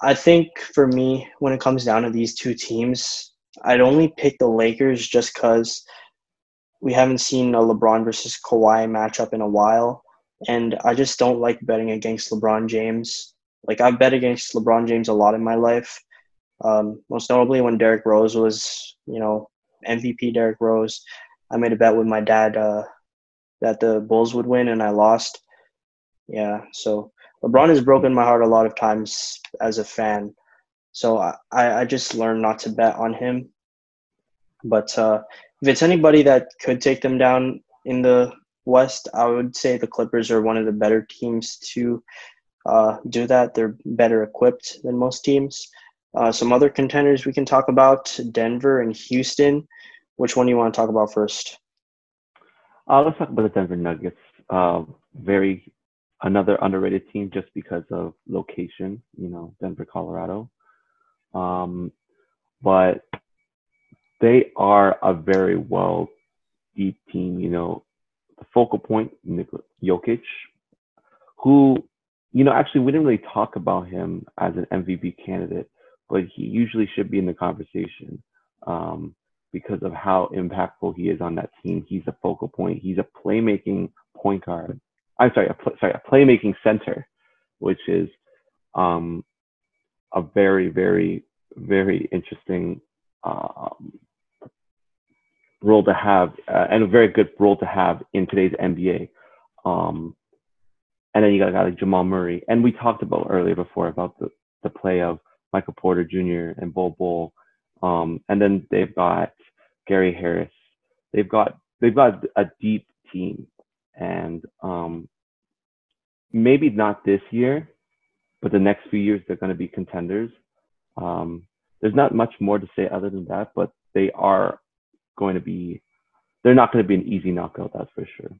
I think for me, when it comes down to these two teams, I'd only pick the Lakers just because we haven't seen a LeBron versus Kawhi matchup in a while. And I just don't like betting against LeBron James. Like, I've bet against LeBron James a lot in my life. Um, most notably when Derrick Rose was, you know, MVP Derrick Rose. I made a bet with my dad uh, that the Bulls would win, and I lost. Yeah, so LeBron has broken my heart a lot of times as a fan. So I, I just learned not to bet on him. But uh, if it's anybody that could take them down in the West, I would say the Clippers are one of the better teams to uh, do that. They're better equipped than most teams. Uh, some other contenders we can talk about Denver and Houston. Which one do you want to talk about first? Uh, let's talk about the Denver Nuggets. Uh, very another underrated team just because of location. You know, Denver, Colorado. Um, but they are a very well deep team. You know, the focal point, Nikola Jokic, who, you know, actually we didn't really talk about him as an MVP candidate, but he usually should be in the conversation um, because of how impactful he is on that team. He's a focal point. He's a playmaking point guard. I'm sorry, a pl- sorry, a playmaking center, which is um, a very, very, very interesting um, role to have uh, and a very good role to have in today's NBA. Um, and then you got a guy like Jamal Murray. And we talked about earlier before about the, the play of Michael Porter Jr. and Bol Bol Um, and then they've got Gary Harris. They've got they've got a deep team, and um, maybe not this year, but the next few years they're going to be contenders. Um, there's not much more to say other than that, but they are going to be. They're not going to be an easy knockout, that's for sure.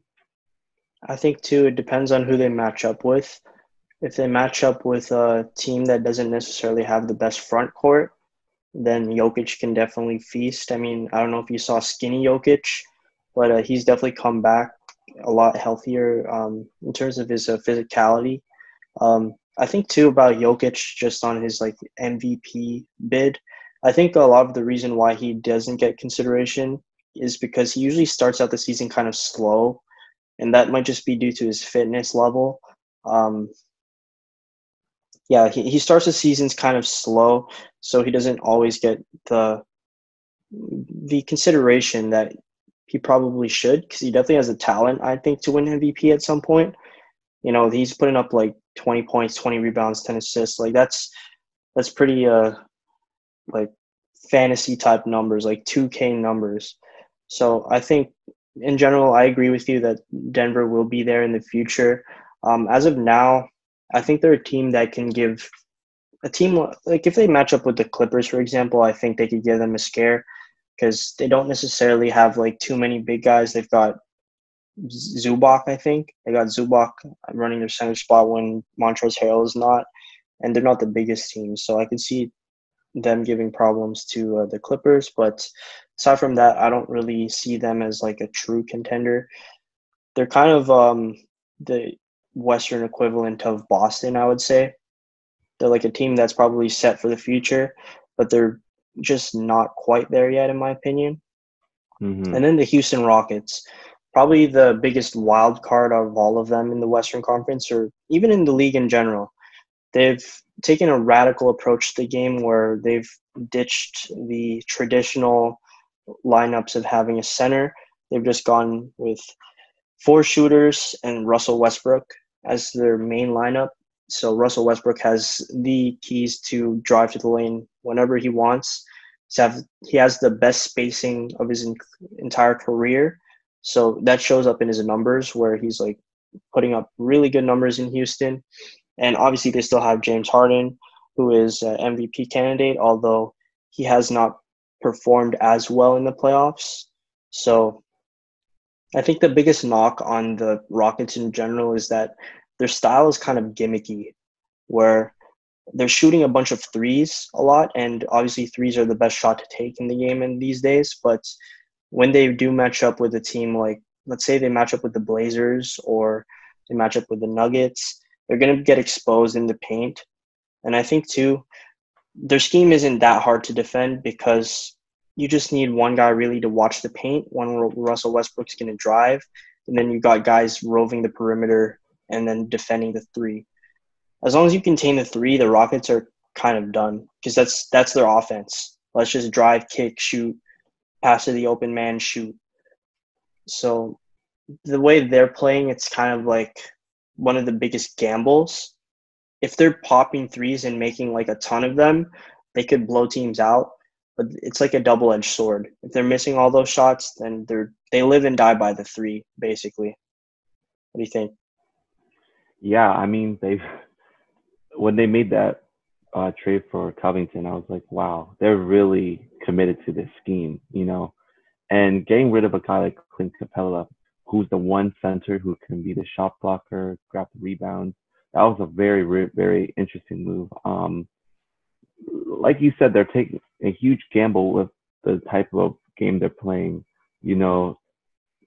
I think too. It depends on who they match up with. If they match up with a team that doesn't necessarily have the best front court, then Jokic can definitely feast. I mean, I don't know if you saw skinny Jokic, but uh, he's definitely come back a lot healthier um, in terms of his uh, physicality. Um, I think too about Jokic just on his like MVP bid. I think a lot of the reason why he doesn't get consideration is because he usually starts out the season kind of slow, and that might just be due to his fitness level. Um, yeah, he, he starts the seasons kind of slow, so he doesn't always get the the consideration that he probably should because he definitely has the talent, I think, to win MVP at some point. You know, he's putting up like 20 points, 20 rebounds, 10 assists. Like that's that's pretty uh like fantasy type numbers, like 2K numbers. So I think in general, I agree with you that Denver will be there in the future. Um, as of now, I think they're a team that can give a team like if they match up with the Clippers, for example, I think they could give them a scare because they don't necessarily have like too many big guys. They've got Zubac, I think. They got Zubac running their center spot when Montrezl Harrell is not, and they're not the biggest team. So I could see them giving problems to uh, the Clippers. But aside from that, I don't really see them as like a true contender. They're kind of um, the Western equivalent of Boston, I would say. They're like a team that's probably set for the future, but they're just not quite there yet, in my opinion. Mm-hmm. And then the Houston Rockets, probably the biggest wild card of all of them in the Western Conference, or even in the league in general. They've taken a radical approach to the game where they've ditched the traditional lineups of having a center. They've just gone with four shooters and Russell Westbrook as their main lineup. So Russell Westbrook has the keys to drive to the lane whenever he wants. He has the best spacing of his entire career. So that shows up in his numbers where he's like putting up really good numbers in Houston. And obviously, they still have James Harden, who is an MVP candidate, although he has not performed as well in the playoffs. So I think the biggest knock on the Rockets in general is that their style is kind of gimmicky, where they're shooting a bunch of threes a lot, and obviously threes are the best shot to take in the game in these days. But when they do match up with a team like, let's say they match up with the Blazers or they match up with the Nuggets, they're going to get exposed in the paint. And I think too, their scheme isn't that hard to defend because you just need one guy really to watch the paint. One Russell Westbrook's going to drive, and then you got guys roving the perimeter and then defending the three. As long as you contain the three, the Rockets are kind of done because that's that's their offense. Let's just drive, kick, shoot, pass to the open man, shoot. So the way they're playing, it's kind of like one of the biggest gambles. If they're popping threes and making like a ton of them, they could blow teams out. But it's like a double-edged sword. If they're missing all those shots, then they're they live and die by the three, basically. What do you think? Yeah, I mean they've when they made that uh, trade for Covington, I was like, wow, they're really committed to this scheme, you know. And getting rid of a guy like Clint Capela, who's the one center who can be the shot blocker, grab the rebounds, that was a very, very interesting move. Um, like you said, they're taking a huge gamble with the type of game they're playing, you know,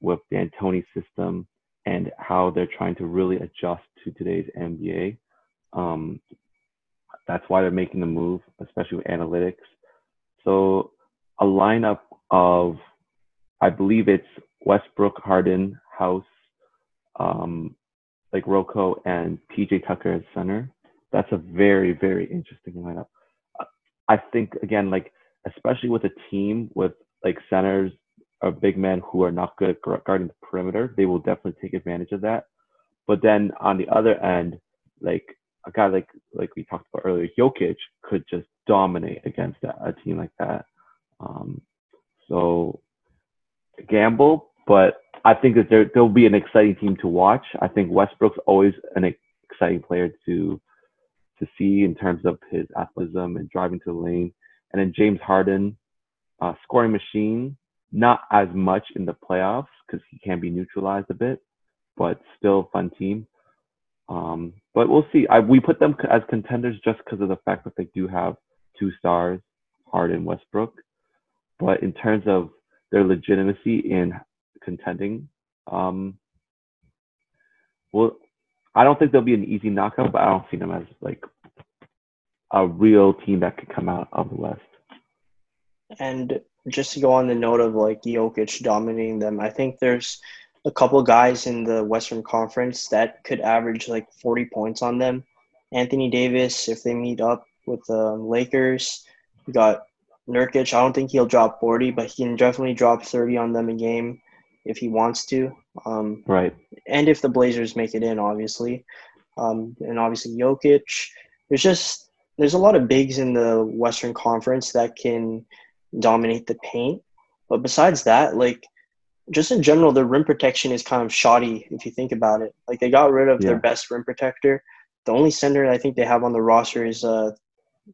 with the D'Antoni system and how they're trying to really adjust to today's NBA. Um, that's why they're making the move, especially with analytics. So a lineup of, I believe it's Westbrook, Harden, House, um, like Rocco and PJ Tucker as center. That's a very, very interesting lineup. I think again, like especially with a team with like centers or big men who are not good at guarding the perimeter, they will definitely take advantage of that. But then on the other end, like a guy like like we talked about earlier, Jokic could just dominate against a, a team like that. Um, so gamble, but I think that there there'll be an exciting team to watch. I think Westbrook's always an exciting player to to see in terms of his athleticism and driving to the lane. And then James Harden, uh, scoring machine, not as much in the playoffs because he can be neutralized a bit, but still fun team. Um, but we'll see. I, we put them as contenders just because of the fact that they do have two stars, Harden, Westbrook. But in terms of their legitimacy in contending, um, well, I don't think they'll be an easy knockout, but I don't see them as like a real team that could come out of the West. And just to go on the note of like Jokic dominating them, I think there's a couple guys in the Western Conference that could average like 40 points on them. Anthony Davis, if they meet up with the Lakers, we got Nurkic. I don't think he'll drop 40, but he can definitely drop 30 on them a game if he wants to. Um, right. And if the Blazers make it in, obviously. Um, and obviously Jokic. There's just there's a lot of bigs in the Western Conference that can dominate the paint. But besides that, like just in general, their rim protection is kind of shoddy if you think about it. Like they got rid of yeah. their best rim protector. The only center I think they have on the roster is uh,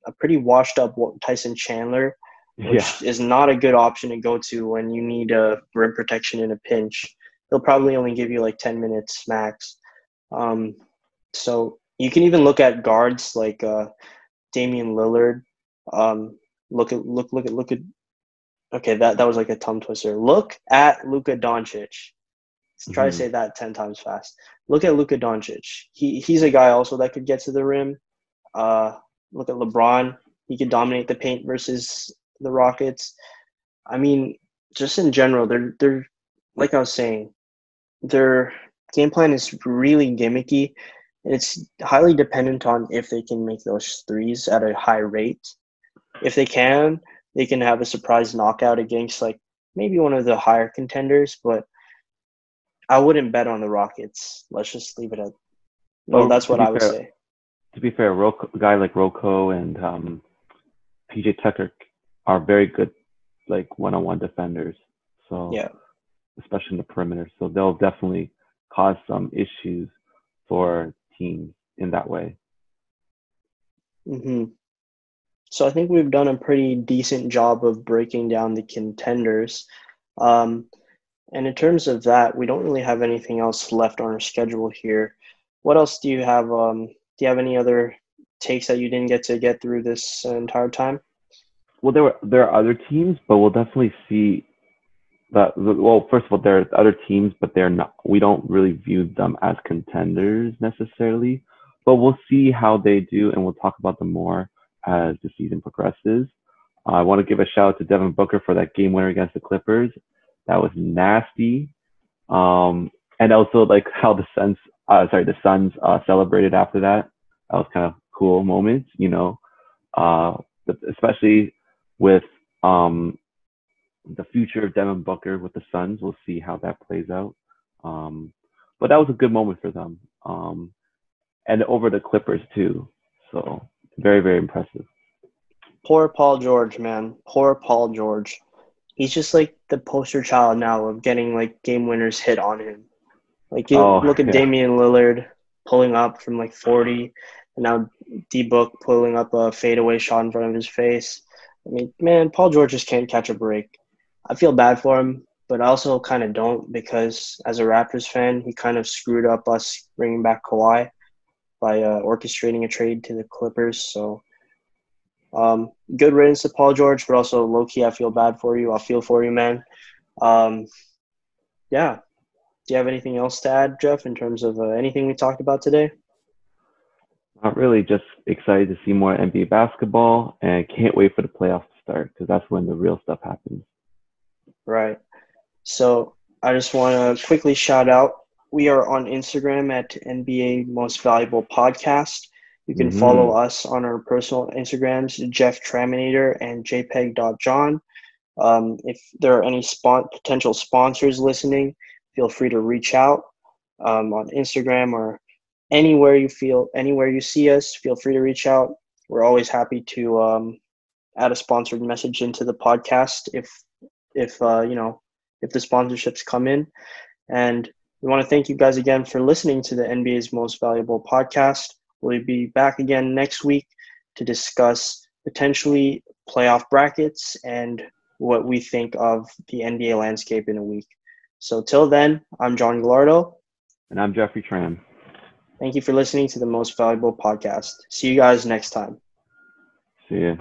a pretty washed up Tyson Chandler, which yeah. is not a good option to go to when you need a rim protection in a pinch. He'll probably only give you like 10 minutes max. Um, so you can even look at guards like uh, Damian Lillard. Um, look at look look at look at Okay, that, that was like a tongue twister. Look at Luka Doncic. Try mm-hmm. to say that 10 times fast. Look at Luka Doncic. He, he's a guy also that could get to the rim. Uh, look at LeBron. He could dominate the paint versus the Rockets. I mean, just in general, they're, they're like I was saying, their game plan is really gimmicky. It's highly dependent on if they can make those threes at a high rate. If they can, they can have a surprise knockout against like maybe one of the higher contenders, but I wouldn't bet on the Rockets. Let's just leave it at. Well, well that's what I would fair, say. To be fair, a guy like Rocco and um, PJ Tucker are very good, like one-on-one defenders. So yeah, especially in the perimeter. So they'll definitely cause some issues for teams in that way. Hmm. So I think we've done a pretty decent job of breaking down the contenders. Um, and in terms of that, we don't really have anything else left on our schedule here. What else do you have? Um, do you have any other takes that you didn't get to get through this entire time? Well, there were there are other teams, but we'll definitely see that. Well, first of all, there are other teams, but they're not. We don't really view them as contenders necessarily. But we'll see how they do, and we'll talk about them more as the season progresses. Uh, I want to give a shout out to Devin Booker for that game winner against the Clippers. That was nasty. Um, and also like how the Suns, uh, sorry, the Suns uh, celebrated after that. That was kind of cool moments, you know, uh, especially with um, the future of Devin Booker with the Suns. We'll see how that plays out. Um, but that was a good moment for them. Um, and over the Clippers too. So very, very impressive. Poor Paul George, man. Poor Paul George. He's just like the poster child now of getting like game winners hit on him. Like you oh, look at yeah. Damian Lillard pulling up from like 40, and now D Book pulling up a fadeaway shot in front of his face. I mean, man, Paul George just can't catch a break. I feel bad for him, but I also kind of don't because as a Raptors fan, he kind of screwed up us bringing back Kawhi by uh, orchestrating a trade to the Clippers. So um, good riddance to Paul George, but also low key, I feel bad for you. I feel for you, man. Um, yeah. Do you have anything else to add, Jeff, in terms of uh, anything we talked about today? Not really. Just excited to see more NBA basketball, and can't wait for the playoffs to start because that's when the real stuff happens. Right. So I just want to quickly shout out we are on Instagram at NBA Most Valuable Podcast. You can mm-hmm. follow us on our personal Instagrams, Jeff Traminator and JPEG.John. Um, if there are any spon- potential sponsors listening, feel free to reach out um, on Instagram or anywhere you feel, anywhere you see us, feel free to reach out. We're always happy to um, add a sponsored message into the podcast if if uh, you know if the sponsorships come in. And we want to thank you guys again for listening to the NBA's Most Valuable podcast. We'll be back again next week to discuss potentially playoff brackets and what we think of the NBA landscape in a week. So till then, I'm John Gallardo. And I'm Jeffrey Tran. Thank you for listening to the Most Valuable podcast. See you guys next time. See ya.